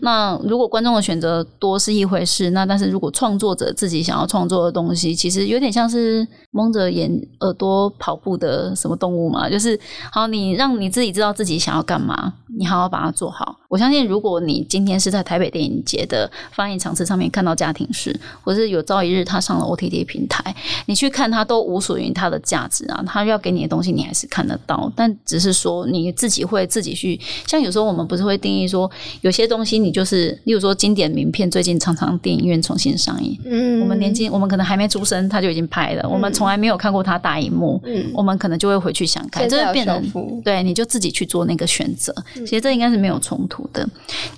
那如果观众的选择多是一回事，那但是如果创作者自己想要创作的东西，其实有点像是蒙着眼耳朵跑步的什么动物嘛？就是好，你让你自己知道自己想要干嘛，你好好把它做好。我相信，如果你今天是在台北电影节的放映场次上面看到家庭式，或是有朝一日它上了 OTT 平台，你去看它都无属于它的价值啊。它要给你的东西，你还是看得到，但只是说你自己会自己去，像有时候我们。不是会定义说有些东西你就是，例如说经典名片，最近常常电影院重新上映。嗯，我们年轻，我们可能还没出生，他就已经拍了。我们从来没有看过他大荧幕，嗯，我们可能就会回去想看。这变成对，你就自己去做那个选择。其实这应该是没有冲突的。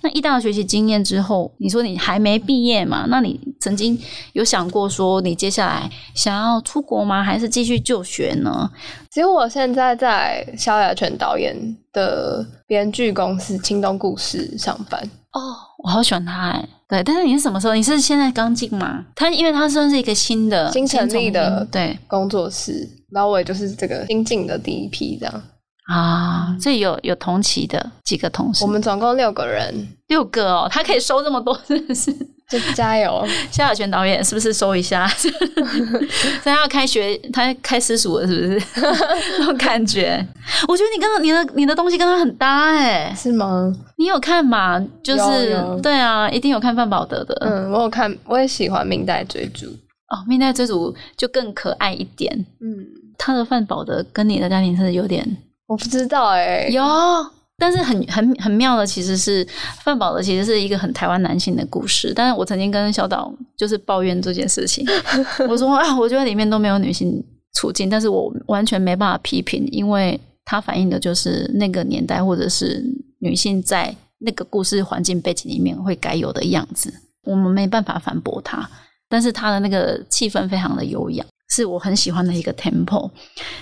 那一大学习经验之后，你说你还没毕业嘛？那你曾经有想过说你接下来想要出国吗？还是继续就学呢？其实我现在在萧亚全导演的编剧公司青东故事上班哦，我好喜欢他哎，对，但是你是什么时候？你是现在刚进吗？他因为他算是一个新的新成立的对工作室，然后我也就是这个新进的第一批这样啊，所以有有同期的几个同事，我们总共六个人，六个哦，他可以收这么多，真的是。就加油，夏小泉导演是不是收一下？他要开学，他开私塾了，是不是？那种感觉，我觉得你跟你的你的东西跟他很搭，哎，是吗？你有看吗？就是对啊，一定有看范宝德的。嗯，我有看，我也喜欢《明代追逐》哦，《明代追逐》就更可爱一点。嗯，他的范宝德跟你的家庭是有点，我不知道哎，有但是很很很妙的，其实是范宝的，其实是一个很台湾男性的故事。但是我曾经跟小岛就是抱怨这件事情，我说啊，我觉得里面都没有女性处境，但是我完全没办法批评，因为它反映的就是那个年代或者是女性在那个故事环境背景里面会该有的样子，我们没办法反驳它。但是他的那个气氛非常的优雅。是我很喜欢的一个 tempo。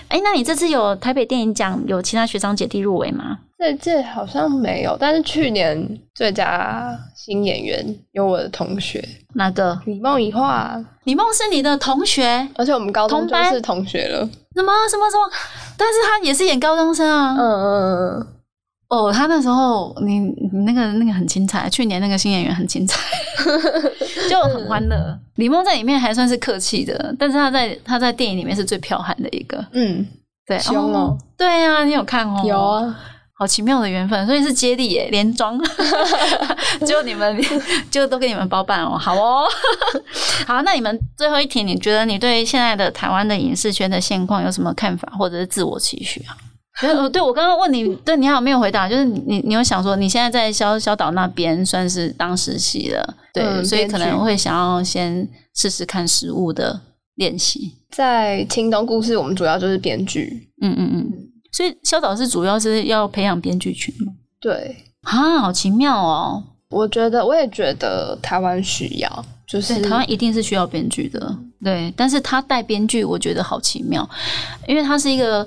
哎，那你这次有台北电影奖有其他学长姐弟入围吗？这届好像没有，但是去年最佳新演员有我的同学，哪个？李梦一画，李梦是你的同学，而且我们高中就是同学了。什么什么什么？但是他也是演高中生啊。嗯嗯嗯。哦，他那时候你你那个那个很精彩，去年那个新演员很精彩，就很欢乐。李梦在里面还算是客气的，但是他在他在电影里面是最彪悍的一个。嗯，对，凶哦，对啊，你有看哦？有啊，好奇妙的缘分，所以是接力耶，连装，就你们就都给你们包办哦，好哦，好，那你们最后一题，你觉得你对现在的台湾的影视圈的现况有什么看法，或者是自我期许啊？呃，对我刚刚问你，对你好没有回答，就是你你你有想说，你现在在小小岛那边算是当实习了，对，所以可能会想要先试试看实物的练习。在青东故事，我们主要就是编剧，嗯嗯嗯，所以小岛是主要是要培养编剧群吗？对，啊，好奇妙哦！我觉得，我也觉得台湾需要，就是台湾一定是需要编剧的，对，但是他带编剧，我觉得好奇妙，因为他是一个。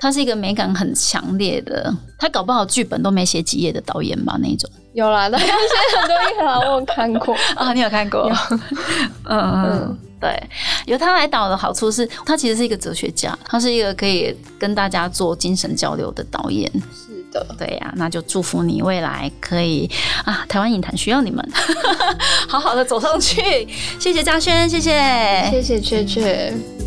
他是一个美感很强烈的，他搞不好剧本都没写几页的导演吧？那种有啦，那些很多页啊，我有看过啊，你有看过？嗯 嗯，对，由他来导的好处是，他其实是一个哲学家，他是一个可以跟大家做精神交流的导演。是的，对呀，那就祝福你未来可以啊，台湾影坛需要你们，好好的走上去。谢谢嘉轩，谢谢，谢谢雀雀。